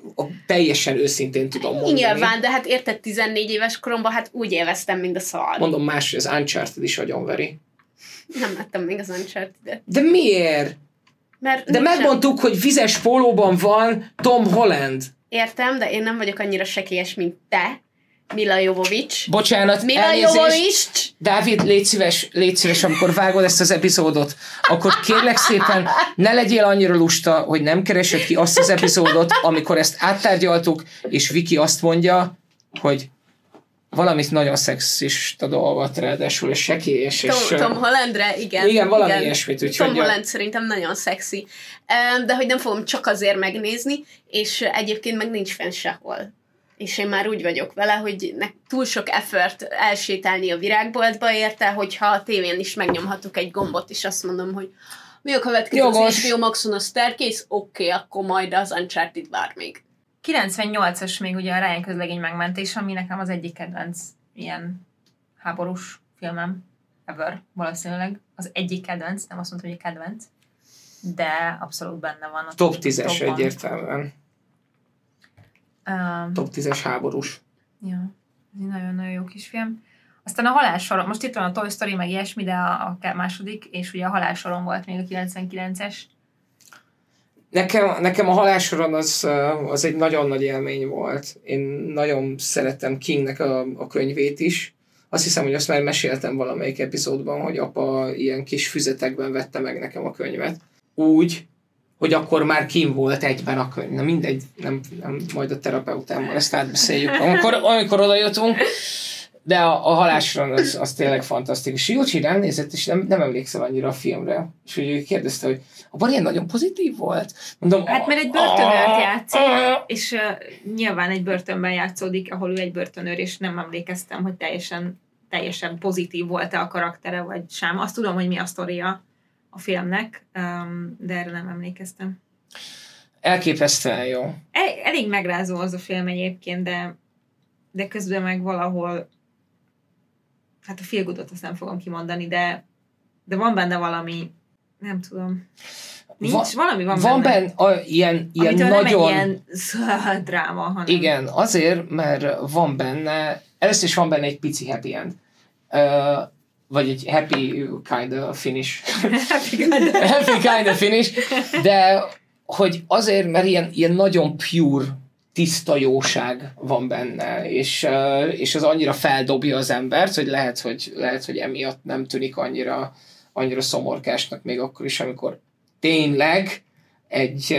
teljesen őszintén tudom mondani. Nyilván, de hát érted, 14 éves koromban hát úgy élveztem, mint a szar. Mondom más, hogy az Uncharted is agyonveri. Nem láttam még az Uncharted-et. De miért? Mert de megmondtuk, hogy vizes pólóban van Tom Holland. Értem, de én nem vagyok annyira sekélyes, mint te. Mila Jovovics. Bocsánat, Mila Jovovics. Dávid, légy szíves, légy szíves, amikor vágod ezt az epizódot, akkor kérlek szépen ne legyél annyira lusta, hogy nem keresed ki azt az epizódot, amikor ezt áttárgyaltuk, és Viki azt mondja, hogy valamit nagyon szexista dolgot, ráadásul, és sekélyes. Tom, és, Tom Hollandre, igen. Igen, valami igen. ilyesmit. Úgyhogy Tom Holland szerintem nagyon szexi. De hogy nem fogom csak azért megnézni, és egyébként meg nincs fenn sehol. És én már úgy vagyok vele, hogy ne, túl sok effort elsétálni a virágboltba érte, hogyha a tévén is megnyomhatok egy gombot, és azt mondom, hogy mi a következő Jogos. az HBO Maxon a Staircase? Oké, okay, akkor majd az Uncharted vár még. 98-as még ugye a Ryan közlegény megmentés, ami nekem az egyik kedvenc ilyen háborús filmem ever, valószínűleg. Az egyik kedvenc, nem azt mondta, hogy a kedvenc, de abszolút benne van. A top 10-es egyértelműen. Um, top 10-es háborús. Ja, ez egy nagyon-nagyon jó kis film. Aztán a halálsoron, most itt van a Toy Story, meg ilyesmi, de a, a második, és ugye a halálsoron volt még a 99-es, Nekem, nekem a halálsoron az, az egy nagyon nagy élmény volt. Én nagyon szerettem Kingnek a, a könyvét is. Azt hiszem, hogy azt már meséltem valamelyik epizódban, hogy apa ilyen kis füzetekben vette meg nekem a könyvet. Úgy, hogy akkor már kim volt egyben a könyv. Na mindegy, nem, nem majd a terapeutámmal ezt átbeszéljük, amikor, amikor oda jutunk. De a, a halásra az, az tényleg fantasztikus. Júcsi rám nézett, és nem, nem emlékszel annyira a filmre. És úgy kérdezte, hogy a ilyen nagyon pozitív volt. Mondom, hát mert egy börtönőrt játszik, és uh, nyilván egy börtönben játszódik, ahol ő egy börtönőr, és nem emlékeztem, hogy teljesen, teljesen pozitív volt-e a karaktere, vagy sem. Azt tudom, hogy mi a sztoria a filmnek, um, de erre nem emlékeztem. Elképesztően jó. El, elég megrázó az a film egyébként, de, de közben meg valahol hát a félgudot azt nem fogom kimondani, de, de van benne valami, nem tudom. Nincs, Va, valami van, van benne. benne a, ilyen, ilyen nagyon... Nem egy ilyen dráma, hanem... Igen, azért, mert van benne, először is van benne egy pici happy end. Uh, vagy egy happy kind of finish. happy kind of. happy kind of finish. De hogy azért, mert ilyen, ilyen nagyon pure tiszta jóság van benne, és, és az annyira feldobja az embert, hogy lehet, hogy, lehet, hogy emiatt nem tűnik annyira, annyira szomorkásnak még akkor is, amikor tényleg egy,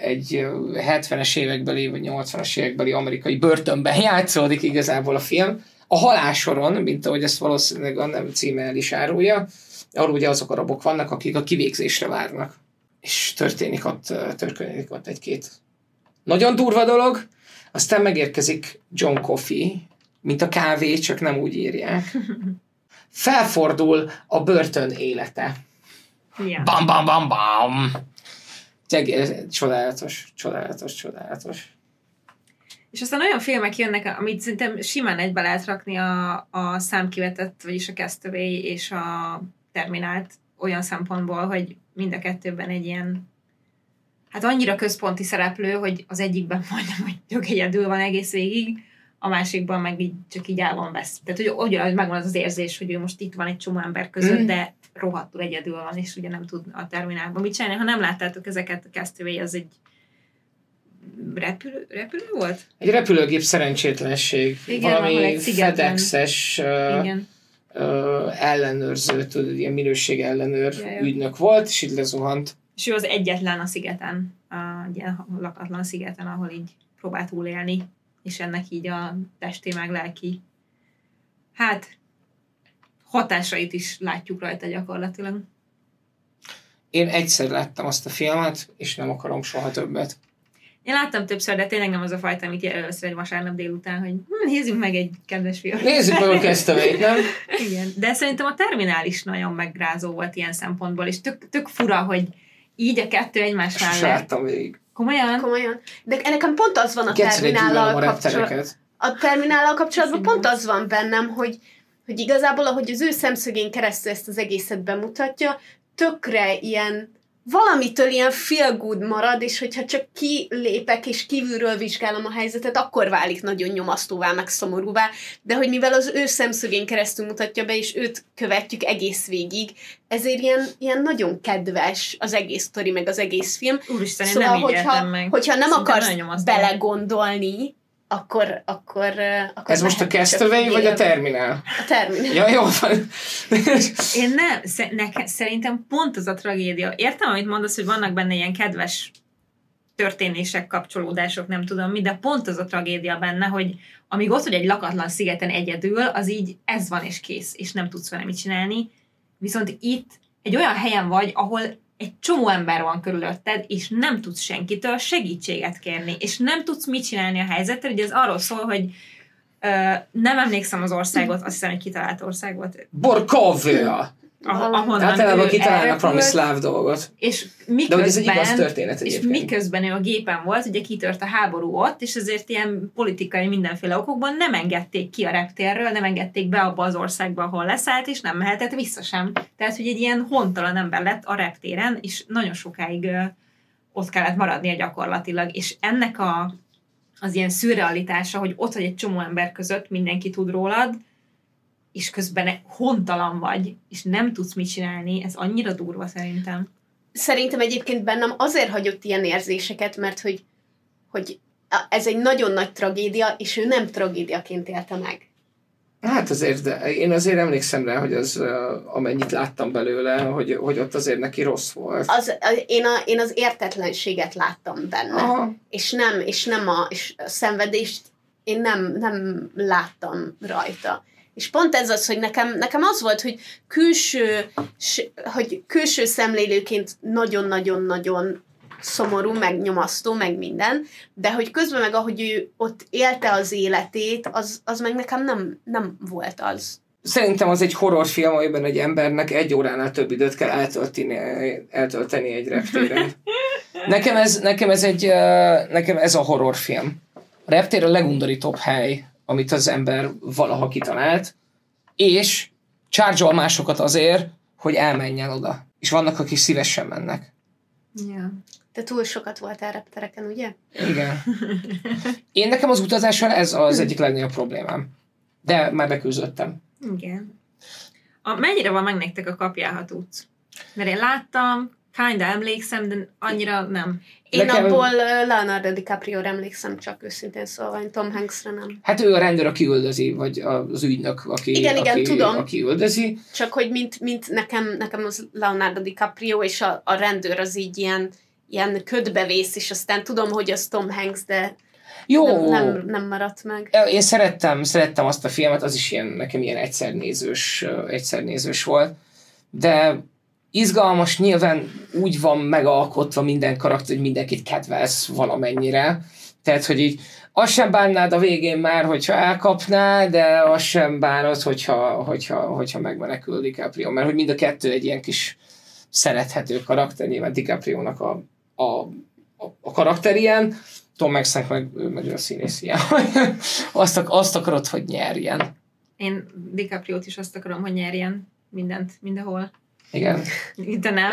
egy 70-es évekbeli vagy 80-as évekbeli amerikai börtönben játszódik igazából a film, A halálsoron, mint ahogy ezt valószínűleg a nem címe el is árulja, arról ugye azok a rabok vannak, akik a kivégzésre várnak. És történik ott, történik ott egy-két nagyon durva dolog, aztán megérkezik John Coffey, mint a kávé, csak nem úgy írják. Felfordul a börtön élete. Ja. Bam, bam, bam, bam. Csodálatos, csodálatos, csodálatos. És aztán olyan filmek jönnek, amit szerintem simán egybe lehet rakni a, a számkivetett, vagyis a Castaway és a Terminált olyan szempontból, hogy mind a kettőben egy ilyen hát annyira központi szereplő, hogy az egyikben majdnem, hogy tök egyedül van egész végig, a másikban meg így csak így el van vesz. Tehát, hogy ugyanaz megvan az az érzés, hogy ő most itt van egy csomó ember között, mm. de rohadtul egyedül van, és ugye nem tud a terminálban mit csinálni. Ha nem láttátok ezeket, a Castaway az egy repülő, repülő volt? Egy repülőgép szerencsétlenség. Igen, Valami egy FedEx-es Igen. ellenőrző, tudod, ilyen minőség ellenőr Ja, ja. ügynök volt, és így lezuhant. És ő az egyetlen a szigeten, egy ilyen lakatlan szigeten, ahol így próbál túlélni, és ennek így a testi meg lelki, hát hatásait is látjuk rajta gyakorlatilag. Én egyszer láttam azt a filmet, és nem akarom soha többet. Én láttam többször, de tényleg nem az a fajta, amit először egy vasárnap délután, hogy hm, nézzük meg egy kedves film. Nézzük meg a Castaway-t, nem? Igen, de szerintem a terminál is nagyon megrázó volt ilyen szempontból, és tök, tök fura, hogy így a kettő egymás mellett. láttam végig. Komolyan? Komolyan. De nekem pont az van a terminállal kapcsolatban. a terminállal kapcsolatban pont az van bennem, hogy, hogy igazából, ahogy az ő szemszögén keresztül ezt az egészet bemutatja, tökre ilyen valamitől ilyen feel good marad, és hogyha csak kilépek és kívülről vizsgálom a helyzetet, akkor válik nagyon nyomasztóvá, meg szomorúvá, de hogy mivel az ő szemszögén keresztül mutatja be, és őt követjük egész végig, ezért ilyen, ilyen nagyon kedves az egész sztori, meg az egész film. Úristen, én Szóval, nem így hogyha, meg. hogyha nem Szinte akarsz belegondolni, akkor, akkor, akkor Ez most a Castaway, vagy a. Terminál? A terminál. Ja, jó van. Én nem, sze- neke, szerintem pont az a tragédia. Értem, amit mondasz, hogy vannak benne ilyen kedves történések, kapcsolódások, nem tudom mi, de pont az a tragédia benne, hogy amíg ott vagy egy lakatlan szigeten egyedül, az így ez van és kész, és nem tudsz vele mit csinálni. Viszont itt egy olyan helyen vagy, ahol egy csomó ember van körülötted, és nem tudsz senkitől segítséget kérni, és nem tudsz mit csinálni a helyzettel. Ugye ez arról szól, hogy ö, nem emlékszem az országot, azt hiszem, hogy kitalált ország volt, Borkovia. Ah- ahonnan Általában ő kitalálnak valami szláv dolgot. és De hogy ez egy miközben, igaz történet és egyébként. miközben ő a gépen volt, ugye kitört a háború ott, és ezért ilyen politikai mindenféle okokban nem engedték ki a reptérről, nem engedték be abba az országba, ahol leszállt, és nem mehetett vissza sem. Tehát, hogy egy ilyen hontalan ember lett a reptéren, és nagyon sokáig ott kellett maradnia gyakorlatilag. És ennek a, az ilyen szürrealitása, hogy ott vagy egy csomó ember között, mindenki tud rólad, és közben hontalan vagy, és nem tudsz mit csinálni, ez annyira durva szerintem. Szerintem egyébként bennem azért hagyott ilyen érzéseket, mert hogy, hogy ez egy nagyon nagy tragédia, és ő nem tragédiaként élte meg. Hát azért, de én azért emlékszem rá, hogy az, amennyit láttam belőle, hogy, hogy ott azért neki rossz volt. Az, én, a, én az értetlenséget láttam benne. Aha. és nem, és nem a, és a szenvedést én nem, nem láttam rajta. És pont ez az, hogy nekem, nekem az volt, hogy külső, hogy külső szemlélőként nagyon-nagyon-nagyon szomorú, meg nyomasztó, meg minden, de hogy közben meg ahogy ő ott élte az életét, az, az meg nekem nem, nem volt az. Szerintem az egy horrorfilm, amiben egy embernek egy óránál több időt kell eltölteni, eltölteni egy reptéren. Nekem ez, nekem ez egy, nekem ez a horrorfilm. A reptér a legundorítóbb hely, amit az ember valaha kitalált, és charge másokat azért, hogy elmenjen oda. És vannak, akik szívesen mennek. Ja. Te túl sokat voltál reptereken, ugye? Igen. Én nekem az utazással ez az egyik legnagyobb problémám. De már beküzdöttem. Igen. A, mennyire van meg nektek a kapjál, ha tudsz? Mert én láttam, kinda emlékszem, de annyira nem. Én Nekem- abból Leonardo DiCaprio emlékszem csak őszintén szóval, én Tom Hanksre nem. Hát ő a rendőr, aki üldözi, vagy az ügynök, aki, Igen, igen, aki, tudom. aki üldözi. Csak hogy mint, mint nekem, nekem az Leonardo DiCaprio és a, a rendőr az így ilyen, ilyen ködbe vész, és aztán tudom, hogy az Tom Hanks, de Jó, Nem, nem, nem maradt meg. én szerettem, szerettem azt a filmet, az is ilyen, nekem ilyen egyszernézős, egyszernézős volt, de izgalmas, nyilván úgy van megalkotva minden karakter, hogy mindenkit kedvelsz valamennyire, tehát, hogy így azt sem bánnád a végén már, hogyha elkapná, de azt sem bánod, hogyha, hogyha, hogyha megmenekül DiCaprio, mert hogy mind a kettő egy ilyen kis szerethető karakter, nyilván DiCaprio-nak a, a, a, a karakter ilyen, Tom Hanksnek meg, ő meg ő a színész ilyen. azt, ak- azt akarod, hogy nyerjen. Én DiCaprio-t is azt akarom, hogy nyerjen mindent, mindenhol. Igen, De nem.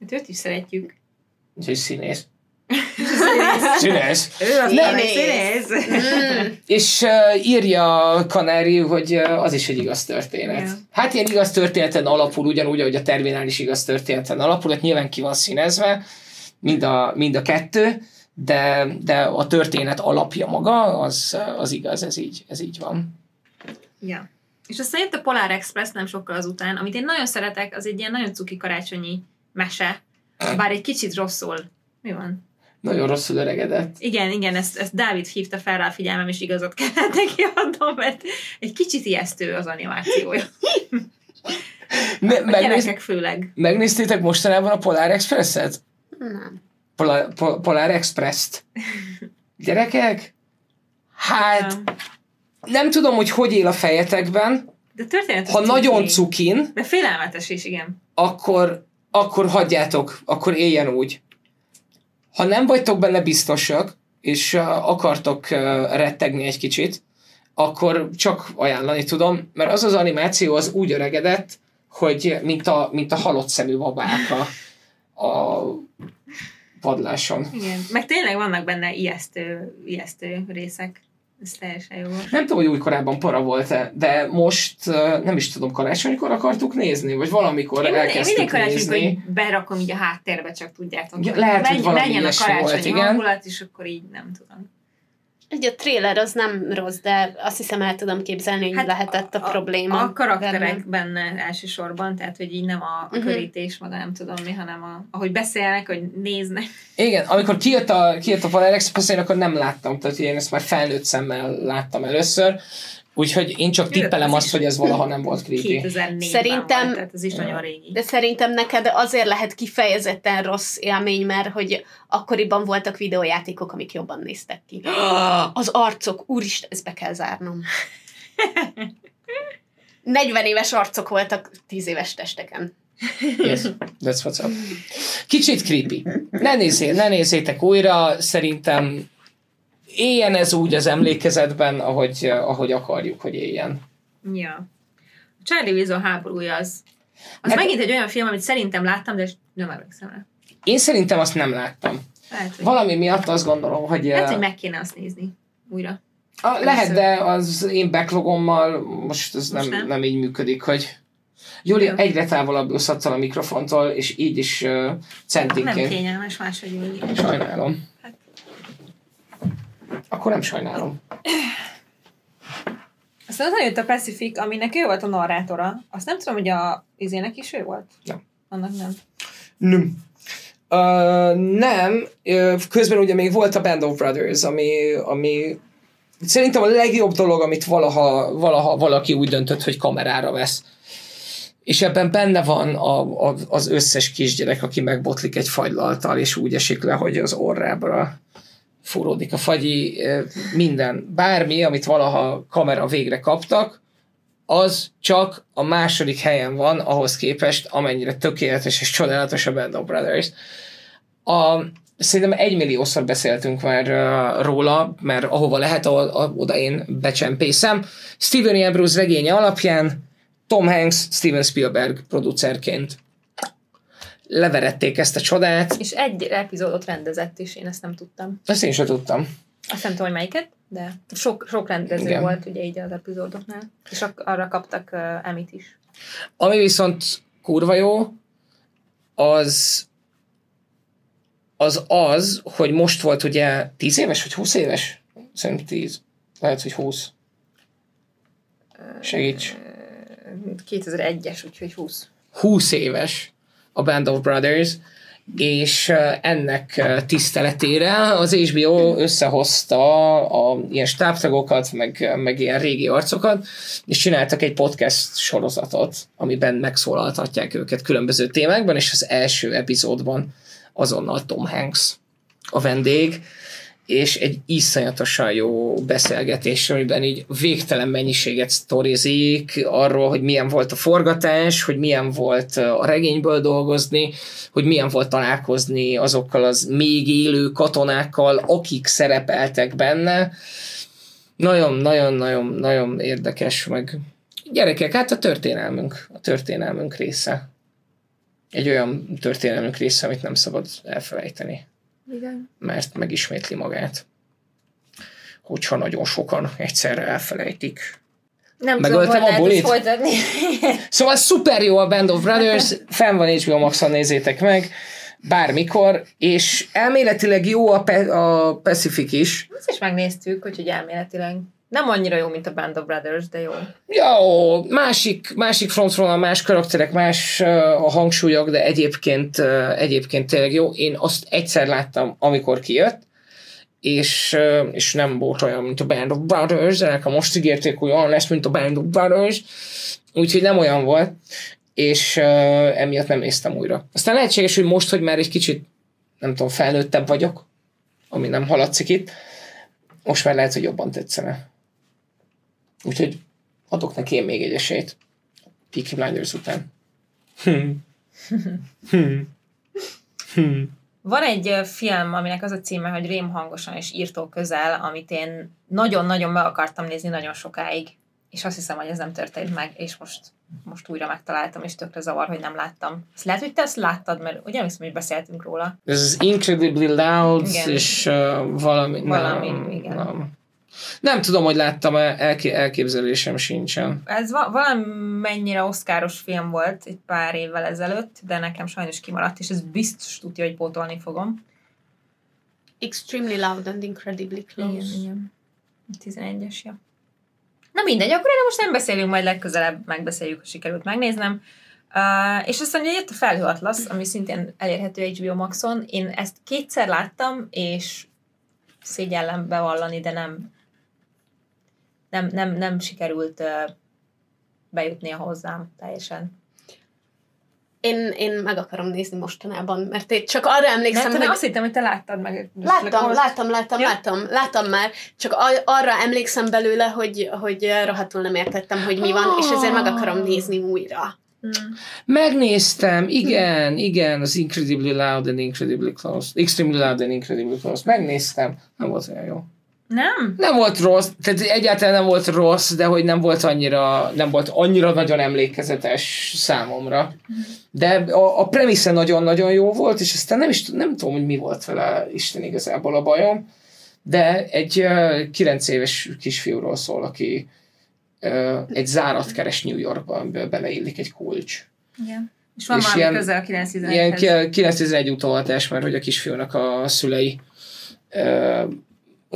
Hát őt is szeretjük. úgyhogy színész. Színész. Ő az Színész. színész. Mm. És uh, írja Kanári, hogy uh, az is egy igaz történet. Ja. Hát ilyen igaz történeten alapul, ugyanúgy, ahogy a Terminál is igaz történeten alapul, hát nyilván ki van színezve, mind a, mind a kettő, de, de a történet alapja maga, az, az igaz, ez így, ez így van. Ja. És aztán jött a Polar Express nem sokkal azután, amit én nagyon szeretek, az egy ilyen nagyon cuki karácsonyi mese, bár egy kicsit rosszul. Mi van? Nagyon rosszul öregedett. Igen, igen, ezt, ezt Dávid hívta fel rá a figyelmem, és igazat kellett neki adnom, mert egy kicsit ijesztő az animációja. Ne, A megnéz, gyerekek főleg. megnéztétek mostanában a Polar Express-et? Nem. Polar, Pol- Polar Express-t? Gyerekek? Hát, Ja. Nem tudom, hogy hogy él a fejetekben, De történet ha nagyon cukin, De félelmetes is, igen. akkor, akkor hagyjátok, akkor éljen úgy. Ha nem vagytok benne biztosak, és uh, akartok uh, rettegni egy kicsit, akkor csak ajánlani tudom, mert az az animáció az úgy öregedett, hogy mint a, mint a halott szemű babák a, a padláson. igen. Meg tényleg vannak benne ijesztő, ijesztő részek. Ez teljesen jó. Nem tudom, hogy új korábban para volt-e, de most nem is tudom, karácsonykor akartuk nézni, vagy valamikor Én elkezdtük minden karácsonykor nézni. így berakom így a háttérbe, csak tudjátok. Ja, hogy lehet, hogy valami menjen a karácsonyi volt, hangulat, és akkor így nem tudom. Ugye a trailer az nem rossz, de azt hiszem el tudom képzelni, hogy Hát lehetett a, probléma. A karakterek benne elsősorban, tehát hogy így nem a, a Mhm. körítés, maga nem tudom mi, hanem a, ahogy beszélnek, hogy néznek. Igen, amikor kijött a, kijött a Polar Express, én akkor nem láttam, tehát én ezt már felnőtt szemmel láttam először, úgyhogy én csak tippelem az azt, hogy ez valaha nem volt creepy. 2004-ben Szerintem- volt, tehát ez is nagyon régi. De szerintem neked azért lehet kifejezetten rossz élmény, mert hogy akkoriban voltak videójátékok, amik jobban néztek ki. Az arcok, úristen, ezt be kell zárnom. 40 éves arcok voltak 10 éves testeken. Yes, that's what's up. Kicsit creepy. Ne, nézzé, ne nézzétek újra, szerintem éljen ez úgy az emlékezetben, ahogy, ahogy akarjuk, hogy éljen. Ja. A Charlie Wilson háborúja az, az Meg- megint egy olyan film, amit szerintem láttam, de nem emlékszem rá. Én szerintem azt nem láttam. Lehet, hogy, Valami miatt azt gondolom, hogy... lehet, eh, hogy meg kéne azt nézni újra. A, lehet, de az én backlogommal most ez Most nem, nem? nem így működik, hogy Júli Jó. egyre távolabb úszhatsz a mikrofontól, és így is uh, Nem centinként. kényelmes máshogy ülni. Sajnálom. Akkor nem sajnálom. Aztán ott jött a Pacific, aminek ő volt a narrátora. Azt nem tudom, hogy a izének is ő volt? Nem. Annak nem. Nem. Uh, nem. Közben ugye még volt a Band of Brothers, ami, ami szerintem a legjobb dolog, amit valaha, valaha valaki úgy döntött, hogy kamerára vesz. És ebben benne van a, a, az összes kisgyerek, aki megbotlik egy fagylaltal, és úgy esik le, hogy az orrábra fúródik a fagyi, minden. Bármi, amit valaha kamera végre kaptak, az csak a második helyen van ahhoz képest, amennyire tökéletes és csodálatos a Band of Brothers. A, szerintem egymilliószor beszéltünk már róla, mert ahova lehet, ahol, a, oda én becsempészem. Steven Ambrose regénye alapján Tom Hanks, Steven Spielberg producerként leverették ezt a csodát. És egy epizódot rendezett is, én ezt nem tudtam. Ezt én sem tudtam. Azt nem tudom, hogy melyiket, de sok, sok rendező Igen. Volt ugye így az epizódoknál. És arra kaptak uh, Emit is. Ami viszont kurva jó, az az az, hogy most volt ugye 10 éves, vagy 20 éves? Szerintem 10. Lehet, hogy 20. Segíts. 2001-es, úgyhogy 20. 20 éves a Band of Brothers, és ennek tiszteletére az HBO összehozta a, ilyen stábtagokat, meg, meg ilyen régi arcokat, és csináltak egy podcast sorozatot, amiben megszólaltatják őket különböző témákban, és az első epizódban azonnal Tom Hanks a vendég, és egy iszonyatosan jó beszélgetés, amiben így végtelen mennyiséget sztorizik arról, hogy milyen volt a forgatás, hogy milyen volt a regényből dolgozni, hogy milyen volt találkozni azokkal az még élő katonákkal, akik szerepeltek benne. Nagyon-nagyon-nagyon-nagyon érdekes, meg gyerekek, hát a történelmünk, a történelmünk része. Egy olyan történelmünk része, amit nem szabad elfelejteni. Igen. mert megismétli magát. Hogyha nagyon sokan egyszerre elfelejtik. Nem Megöltem tudom, hogy a lehet bulit? folytatni. Szóval szuper jó a Band of Brothers, fenn van HBO Max-on, nézzétek meg, bármikor, és elméletileg jó a, Pe- a Pacific is. Ezt is megnéztük, úgyhogy elméletileg. Nem annyira jó, mint a Band of Brothers, de jó. Jó, másik, másik frontvonal, más karakterek, más uh, a hangsúlyok, de egyébként, egyébként tényleg jó. Én azt egyszer láttam, amikor kijött, és, és nem volt olyan, mint a Band of Brothers, de nekem most ígérték, hogy olyan lesz, mint a Band of Brothers, úgyhogy nem olyan volt, és uh, emiatt nem néztem újra. Aztán lehetséges, hogy most, hogy már egy kicsit, nem tudom, felnőttebb vagyok, ami nem haladszik itt, most már lehet, hogy jobban tetszene. Úgyhogy adok neki én még egy esélyt. Peaky Blinders után. Hmm. Hmm. Hmm. Van egy film, aminek az a címe, hogy Rém hangosan és írtó közel, amit én nagyon-nagyon meg akartam nézni nagyon sokáig, és azt hiszem, hogy ez nem történt meg, és most, most újra megtaláltam, és tökre zavar, hogy nem láttam. Ezt lehet, hogy te ezt láttad, mert ugye emlékszem, hogy beszéltünk róla. Ez az Incredibly Loud, Igen. és uh, valami... Valami, nem, igen. Nem. Nem tudom, hogy láttam elké- elképzelésem sincsen. Ez va- valamennyire oszkáros film volt egy pár évvel ezelőtt, de nekem sajnos kimaradt, és ez biztos tudja, hogy pótolni fogom. Extremely loud and incredibly close. igen. 11-es, ja. Na mindegy, akkor erre most nem beszélünk, majd legközelebb megbeszéljük, ha sikerült megnéznem. Uh, és aztán ugye jött a Felhő Atlasz, ami szintén elérhető HBO Maxon. Én ezt kétszer láttam, és szégyellem bevallani, de nem nem, nem, nem sikerült bejutnia hozzám teljesen. Én, én meg akarom nézni mostanában, mert én csak arra emlékszem, Nem, tudom, hogy... azt hittem, hogy te láttad meg. Láttam, Most- láttam, láttam, Ja. láttam, láttam már, csak arra emlékszem belőle, hogy, hogy rohadtul nem értettem, hogy mi van, és ezért meg akarom nézni újra. Hmm. Megnéztem, igen, igen, az Incredibly Loud and Incredibly Close. Extremely Loud and Incredibly Close. Megnéztem. Nem volt olyan jó. Nem? Nem volt rossz, tehát egyáltalán nem volt rossz, de hogy nem volt annyira, nem volt annyira nagyon emlékezetes számomra. De a, a premisze nagyon-nagyon jó volt, és aztán nem is nem tudom, hogy mi volt vele Isten igazából a bajom, de egy uh, 9 éves kisfiúról szól, aki uh, egy zárat keres New Yorkban, amiből beleillik egy kulcs. Igen. És van És valami ilyen- köze a 911 Ilyen ki- 911 utolatás, mert hogy a kisfiúnak a szülei ö,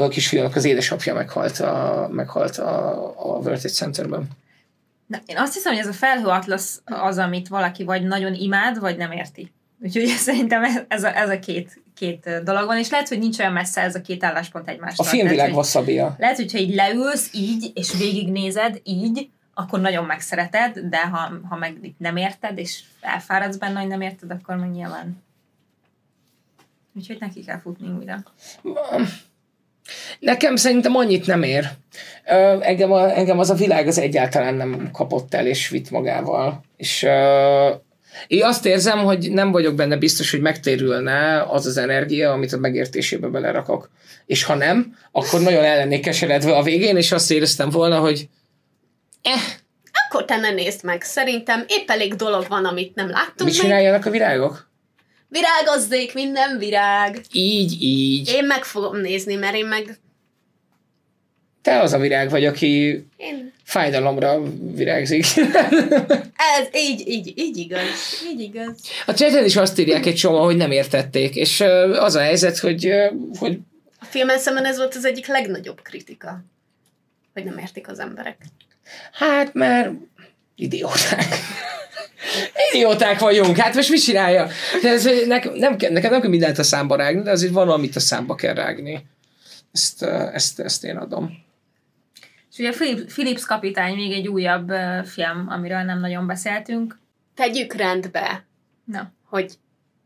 a kisfiúnak az édesapja meghalt a, meghalt a, a World Trade Centerben. Na, én azt hiszem, hogy ez a felhő atlasz az, amit valaki vagy nagyon imád, vagy nem érti. Úgyhogy szerintem ez- a, ez a két, két dolog van, és lehet, hogy nincs olyan messze ez a két álláspont egymástól. A filmvilág wasabi Lehet, hogyha így leülsz így, és végignézed így, akkor nagyon megszereted, de ha, ha meg nem érted, és elfáradsz benne, hogy nem érted, akkor meg nyilván. Úgyhogy neki kell futni újra. Nekem szerintem annyit nem ér. Ö, engem, a, engem az a világ az egyáltalán nem kapott el és vitt magával. És ö, én azt érzem, hogy nem vagyok benne biztos, hogy megtérülne az az energia, amit a megértésébe belerakok. És ha nem, akkor nagyon el lennék keseredve a végén, és azt éreztem volna, hogy eh, Akkor te ne nézd meg. Szerintem épp elég dolog van, amit nem láttunk mit még. csináljanak a virágok? Virágozzék, minden virág. Így, így. Én meg fogom nézni, mert én meg... Te az a virág vagy, aki Én... fájdalomra virágzik. Ez így, így, így igaz. Így igaz. A chaten is azt írják egy csomó, hogy nem értették, és az a helyzet, hogy, hogy A filmen szemben ez volt az egyik legnagyobb kritika. Hogy nem értik az emberek. hát mert idióták. Idióták vagyunk, hát most mit csinálja? De ez, nekem, nem, kell- nekem nem kell mindent a számba rágni, de azért van, amit a számba kell rágni. Ezt, ezt, ezt én adom. És ugye Philip- Philips kapitány még egy újabb film, amiről nem nagyon beszéltünk. Tegyük rendbe, Na, hogy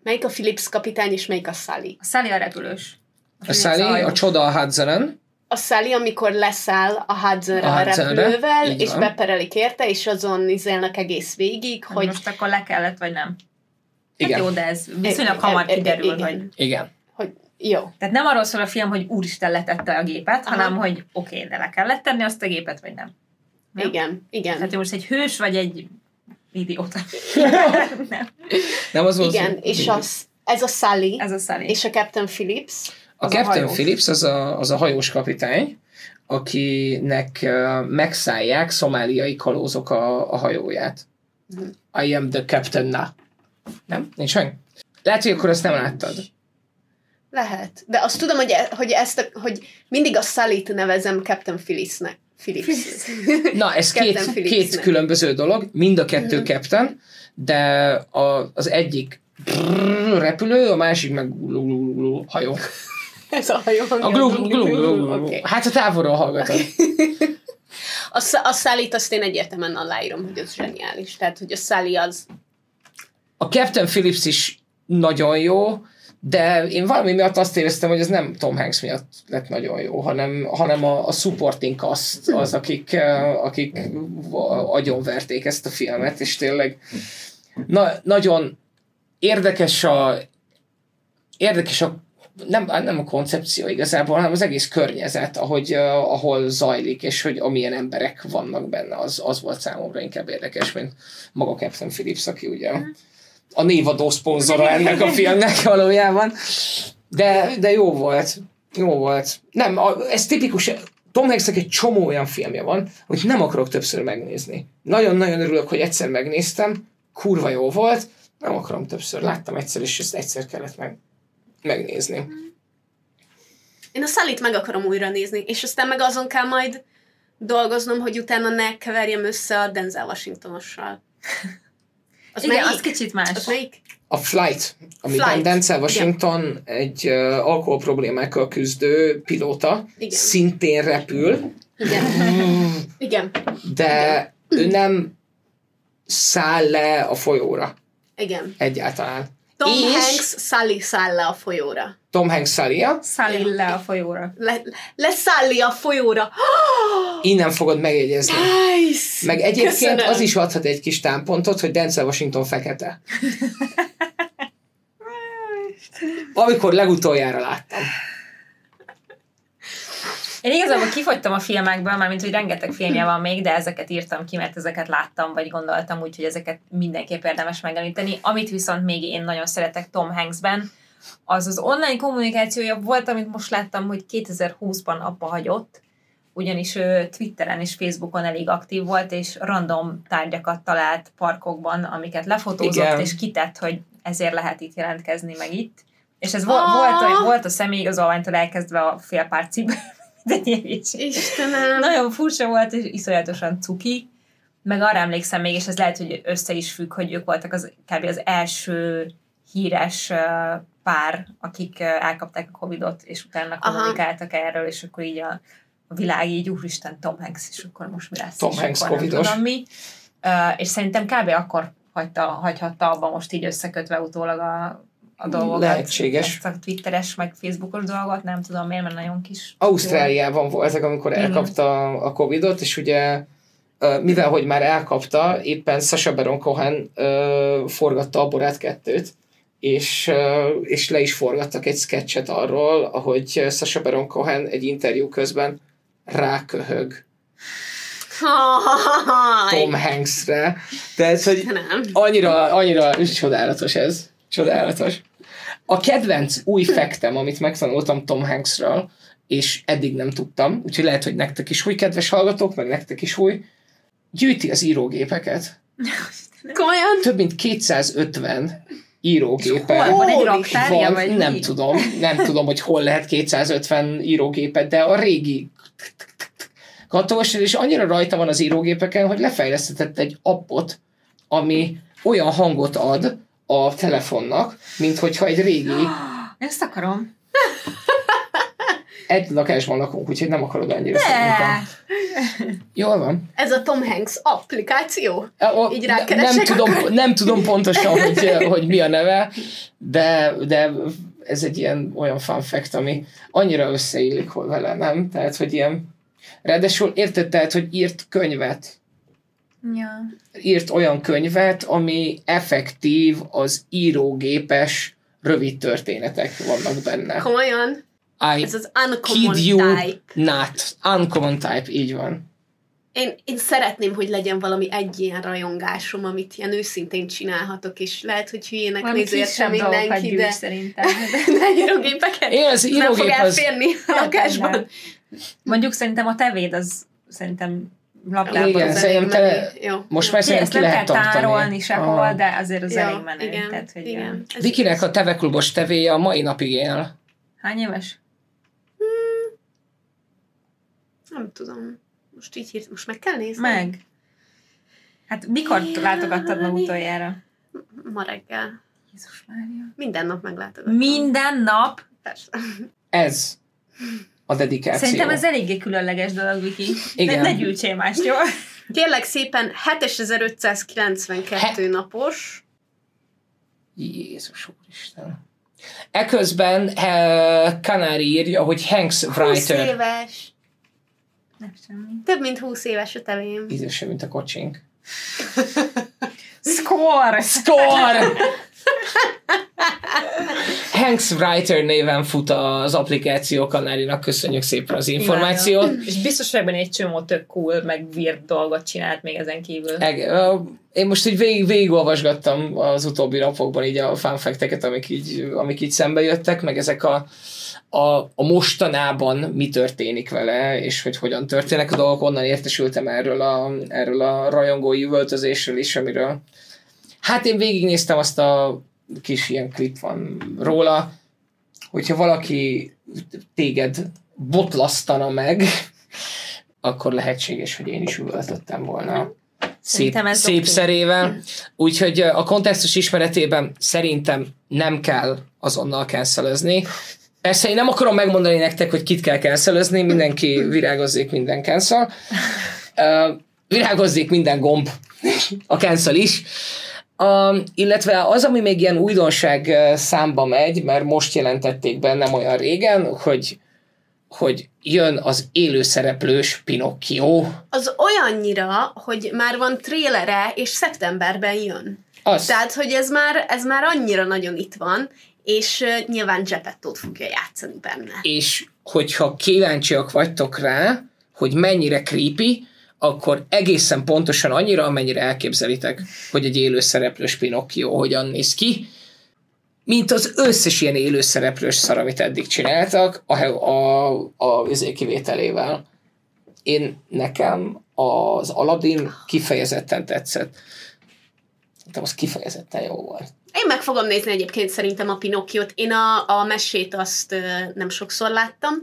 melyik a Philips kapitány és melyik a Sally. a Sally a repülős. A Philips Sally, a csoda a Hudsonen, A Sally, amikor leszáll a Hudsonra A a, repülővel, és van. beperelik érte, és azon izélnek egész végig, Hogy most akkor le kellett, vagy nem? Igen. Hát jó, de ez viszonylag hamar kiderül, igen. hogy... Igen. hogy jó. Tehát nem arról szól a film, hogy úristen letette a gépet, Aha. hanem hogy oké, okay, de le kellett tenni azt a gépet, vagy nem. Nem? Igen, igen. Tehát most egy hős, vagy egy idióta. nem. Nem az volt igen, és az, ez a Sally, Ez a Sally. és a Captain Phillips. A Az a Captain hajós. Phillips az a, az a hajós kapitány, akinek megszállják szomáliai kalózok a, a hajóját. I am the captain now. Nem? Nincs meg? Lehet, hogy akkor ezt nem láttad. Lehet. De azt tudom, hogy, e, hogy, ezt a, hogy mindig a Sally-t nevezem Captain Phillipsnek. Phillips. Na, ez két, két különböző dolog, mind a kettő uh-huh. captain, de a, az egyik brrr, repülő, a másik meg glu- hajó. Ez a hajó. A glu, glu, glu, glu, glu. Oké. Hát a távolról hallgatod. A, Sa- a Sally-t azt én egyértelműen aláírom, hogy az zseniális. Tehát, hogy a Sally az... A Captain Phillips is nagyon jó, de én valami miatt azt éreztem, hogy ez nem Tom Hanks miatt lett nagyon jó, hanem, hanem a, a supporting cast az, akik, eh, akik agyonverték ezt a filmet, és tényleg na, nagyon érdekes a érdekes a nem, nem a koncepció igazából, hanem az egész környezet, ahogy, uh, ahol zajlik, és hogy amilyen emberek vannak benne, az, az volt számomra inkább érdekes, mint maga Captain Phillips, aki ugye a névadó szponzora ennek a filmnek valójában. De, de jó volt. Jó volt. Nem, a, ez tipikus, Tom Hanksnek egy csomó olyan filmje van, hogy nem akarok többször megnézni. Nagyon-nagyon örülök, hogy egyszer megnéztem, kurva jó volt, nem akarom többször. Láttam egyszer, és ezt egyszer kellett meg, megnézni. Én a Sally-t meg akarom újra nézni, és aztán meg azon kell majd dolgoznom, hogy utána ne keverjem össze a Denzel Washingtonossal. Az Igen, melyik? az kicsit más. Az melyik? A Flight, amiben Flight, Denzel Washington egy uh, alkohol problémákkal küzdő pilóta, Igen. szintén repül, Igen. Igen. de ő nem száll le a folyóra Igen. egyáltalán. Tom És- Hanks Sally száll le a folyóra. Tom Hanks szállja, Sally le a folyóra. Le, leszálli a folyóra. innen fogod megjegyezni. Nice! Meg egyébként Köszönöm. az is adhat egy kis támpontot, hogy Denzel Washington fekete. Amikor legutoljára láttam. Én igazából kifogytam a filmekből, mármint, hogy rengeteg filmje van még, de ezeket írtam ki, mert ezeket láttam, vagy gondoltam úgy, hogy ezeket mindenképp érdemes megemlíteni. Amit viszont még én nagyon szeretek Tom Hanksben, az az online kommunikációja volt, amit most láttam, hogy 2020-ban abba hagyott, ugyanis ő Twitteren és Facebookon elég aktív volt, és random tárgyakat talált parkokban, amiket lefotózott, Igen. és kitett, hogy ezért lehet itt jelentkezni, meg itt. És ez vo- volt, a- volt a személyigazolványtól elkezdve a félpár cipő, minden hülyeség. Istenem. Nagyon furcsa volt, és iszonyatosan cuki. Meg arra emlékszem még, és ez lehet, hogy össze is függ, hogy ők voltak az, kb. az első híres pár, akik elkapták a Covidot, és utána Aha. kommunikáltak erről, és akkor így a, a világ így, úristen, Tom Hanks, és akkor most mi lesz? Tom Hanks akkor covidos. tudom mi. Uh, és szerintem kb. akkor hagyta, hagyhatta abba most így összekötve utólag a, a dolgokat. Lehetséges. Ezt a twitteres, meg facebookos dolgot, nem tudom miért, mert nagyon kis. Ausztráliában voltak, amikor elkapta a Covidot, és ugye mivel hogy már elkapta, éppen Sasha Baron Cohen forgatta a Borát kettőt, és, és le is forgattak egy sketchet arról, ahogy Sasha Baron Cohen egy interjú közben ráköhög Tom Hanksre. Tehát, hogy annyira, annyira csodálatos ez. Csodálatos. A kedvenc új fektem, amit megtanultam Tom Hanksről, és eddig nem tudtam, úgyhogy lehet, hogy nektek is új, kedves hallgatók, meg nektek is új, gyűjti az írógépeket. Komolyan? Több mint 250 írógépe Hol van egy raktárja, van, vagy nem mi? tudom, nem tudom, hogy hol lehet 250 írógépet, de a régi katós, és annyira rajta van az írógépeken, hogy lefejlesztetett egy appot, ami olyan hangot ad a telefonnak, mint hogyha egy régi Ezt akarom. egy lakásban lakunk, úgyhogy nem akarod annyira De! szerintem. Jól van. Ez a Tom Hanks applikáció. E, o- Így ne- rákeresek, nem, tudom, akkor- nem tudom pontosan, hogy, hogy mi a neve, de, de ez egy ilyen olyan fun fact, ami annyira összeillik hol vele, nem? Tehát, hogy ilyen Ráadásul érted, tehát, hogy írt könyvet, Ja. írt olyan könyvet, ami effektív, az írógépes rövid történetek vannak benne. Komolyan? I Ez az uncommon kid you type. not. Uncommon type, így van. Én, én szeretném, hogy legyen valami egy ilyen rajongásom, amit ilyen őszintén csinálhatok, és lehet, hogy hülyének Valami néz érte mindenki, gyűjt de szerintem. de írógépeket Én az nem fog írógép az... elférni a lakásban. Mondjuk szerintem a tevéd az szerintem laptopon Igen, az szerintem elég te- menő. Jó. Most már szerintem ki nem lehet kell tartani. tárolni sehol, Aha. de azért az Ja, elég menő. igen, Tehát, hogy igen. igen. Ez Vikinek a teveklubos tevéje a mai napig él. Hány éves? Nem tudom. Most így hírt, most meg kell nézni? Meg. Hát mikor látogattad meg utoljára? Ma reggel. Jézus Mária. Minden nap meglátogatom. Minden nap? Persze. Ez a dedikáció. Szerintem ez eléggé különleges dolog, Viki. Igen. Ne, ne gyűjtsél mást, jó? Kérlek szépen 7592 napos. Jézus úristen. Eközben uh, Kanári írja, hogy Hanks 20 Writer. éves. Nem semmi. Több mint 20 éves a tevém. Idősebb, mint a kocsink. Score! Score! Hanks Writer néven fut az applikáció Kanárinak. Köszönjük szépen az információt. És biztos, hogy ebben egy csomó tök cool, meg weird dolgot csinált még ezen kívül. Eg- Én most így végig, végigolvasgattam az utóbbi napokban így a fanfekteket, amik így, amik így szembe jöttek, meg ezek a, a, a mostanában mi történik vele, és hogy hogyan történnek a dolgok, onnan értesültem erről a, erről a rajongói üvöltözésről is, amiről hát én végignéztem azt a kis ilyen klip van róla, hogyha valaki téged botlasztana meg, akkor lehetséges, hogy én is üvöltöttem volna szép, szép oké. szerével. Úgyhogy a kontextus ismeretében szerintem nem kell azonnal cancelozni. Persze én nem akarom megmondani nektek, hogy kit kell cancelozni, mindenki virágozzék minden cancel. Uh, virágozzék minden gomb, a cancel is. Uh, illetve az, ami még ilyen újdonság számba megy, mert most jelentették be nem olyan régen, hogy hogy jön az élőszereplős Pinocchio. Az olyannyira, hogy már van trélere, és szeptemberben jön. Az. Tehát, hogy ez már, ez már annyira nagyon itt van, és nyilván Geppettót fogja játszani benne. és hogyha kíváncsiak vagytok rá, hogy mennyire creepy, akkor egészen pontosan annyira, amennyire elképzelitek, hogy egy élőszereplős Pinocchio hogyan néz ki, mint az összes ilyen élőszereplős szar, amit eddig csináltak, a, a, a, a kivételével. Én nekem az Aladdin kifejezetten tetszett. Szerintem az kifejezetten jó volt. Én meg fogom nézni egyébként szerintem a Pinokkiót. Én a, a mesét azt nem sokszor láttam.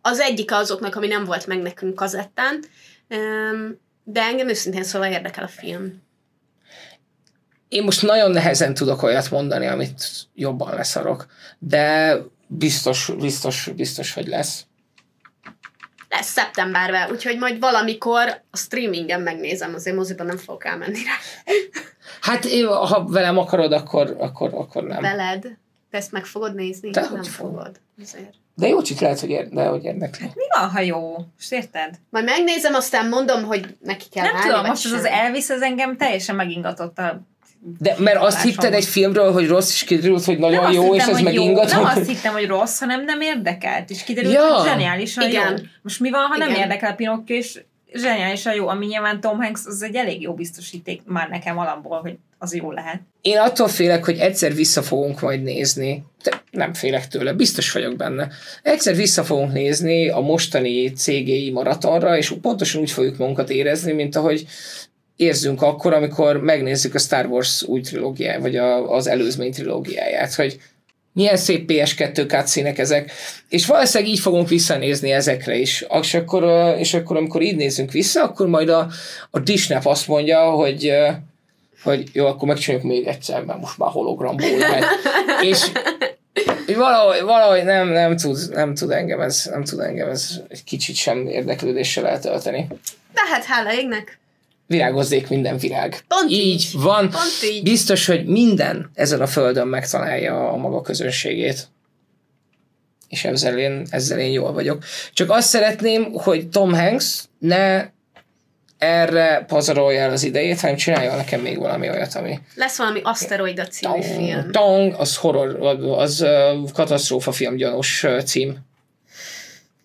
Az egyik azoknak, ami nem volt meg nekünk kazettán. De engem őszintén szóval érdekel a film. Én most nagyon nehezen tudok olyat mondani, amit jobban leszarok, de biztos, biztos, biztos, hogy lesz. Lesz szeptemberben, úgyhogy majd valamikor a streamingen megnézem, azért moziban nem fogok elmenni rá. Hát én, ha velem akarod, akkor, akkor, akkor nem. Veled? Te ezt meg fogod nézni? De nem fogom. fogod. Azért. De jó, csak lehet, hogy, ér, de, hogy érdekli. Mi van, ha jó? Most érted? Majd megnézem, aztán mondom, hogy neki kell Nem tudom, most az sem. az Elvis az engem teljesen megingatott a De mert azt hitted egy filmről, hogy rossz, és kiderült, hogy nagyon nem jó, azt és hittem, ez megingat. Nem azt hittem, hogy rossz, hanem nem érdekelt, és kiderült, Ja. hogy zseniálisan Igen. jó. Most mi van, ha nem Igen. érdekel a Pinocchio, és zseniálisan jó, ami nyilván Tom Hanks, az egy elég jó biztosíték már nekem alapból, hogy az jó lehet. Én attól félek, hogy egyszer vissza fogunk majd nézni, de nem félek tőle, biztos vagyok benne. Egyszer vissza fogunk nézni a mostani CGI maratonra, és pontosan úgy fogjuk magunkat érezni, mint ahogy érzünk akkor, amikor megnézzük a Star Wars új trilógiáját, vagy a, az előzmény trilógiáját, hogy milyen szép PS2 cutscene ezek, és valószínűleg így fogunk visszanézni ezekre is. És akkor, és akkor amikor így nézünk vissza, akkor majd a, a Disney azt mondja, hogy hogy jó, akkor megcsináljuk még egyszer, mert most már hologramból lehet. És valahogy, valahogy nem, nem, tud, nem tud engem ez, nem tud engem ez egy kicsit sem érdeklődéssel eltölteni. De hát hála égnek. Virágozzék minden virág. Pont így, így. van. Pont így. Biztos, hogy minden ezen a földön megtalálja a maga közönségét. És ezzel én, ezzel én jól vagyok. Csak azt szeretném, hogy Tom Hanks ne erre pazarolja el az idejét, hanem csinálja nekem még valami olyat, ami Lesz valami Asteroida című film. Tong, az horror, az uh, katasztrófa film gyanús uh, cím.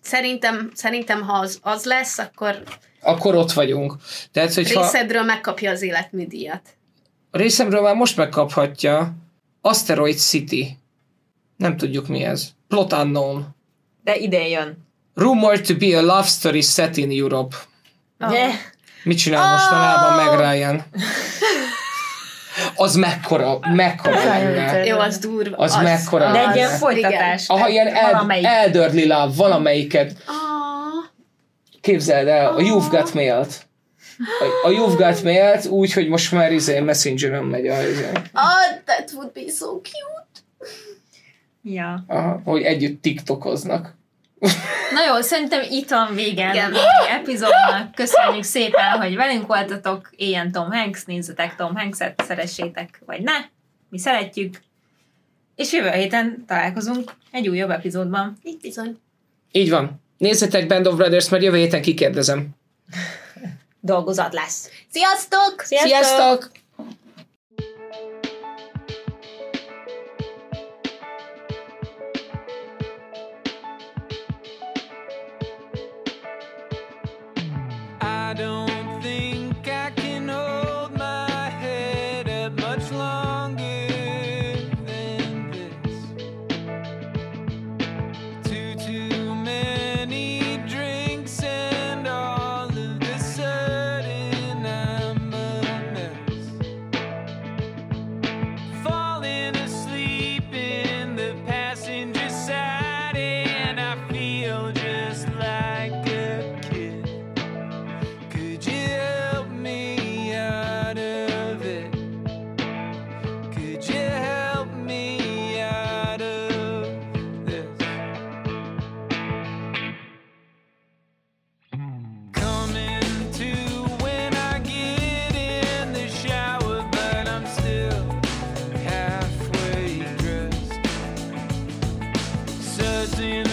Szerintem, szerintem ha az, az lesz, akkor Akkor ott vagyunk. Tehát, hogyha részedről megkapja az életműdíjat. a részemről már most megkaphatja Asteroid City. Nem tudjuk mi ez. Plot unknown. De ide jön. Rumored to be a love story set in Europe. Ah. Yeah. Mit csinál mostanában meg Ryan? Az mekkora, mekkora lenne. Jó, az durva. Az mekkora De egy ilyen folytatás. Aha, ilyen el. Elderly Love, valamelyiket. Ah, Képzeld el, a You've Got Mail-t. A, a You've Got Mail-t úgy, hogy most már izé Messengeren megy a izé. ah, that would be so cute. Ja. Aha, hogy együtt tiktokoznak. Na jó, szerintem itt van vége Igen. a epizódnak. Köszönjük szépen, hogy velünk voltatok. Éljen Tom Hanks, nézzetek Tom Hanks-et, szeressétek, vagy ne. Mi szeretjük. És jövő héten találkozunk egy újabb epizódban. Így bizony. Így van. Nézzetek Band of Brothers, mert jövő héten kikérdezem. Dolgozat lesz. Sziasztok! Sziasztok! I don't words in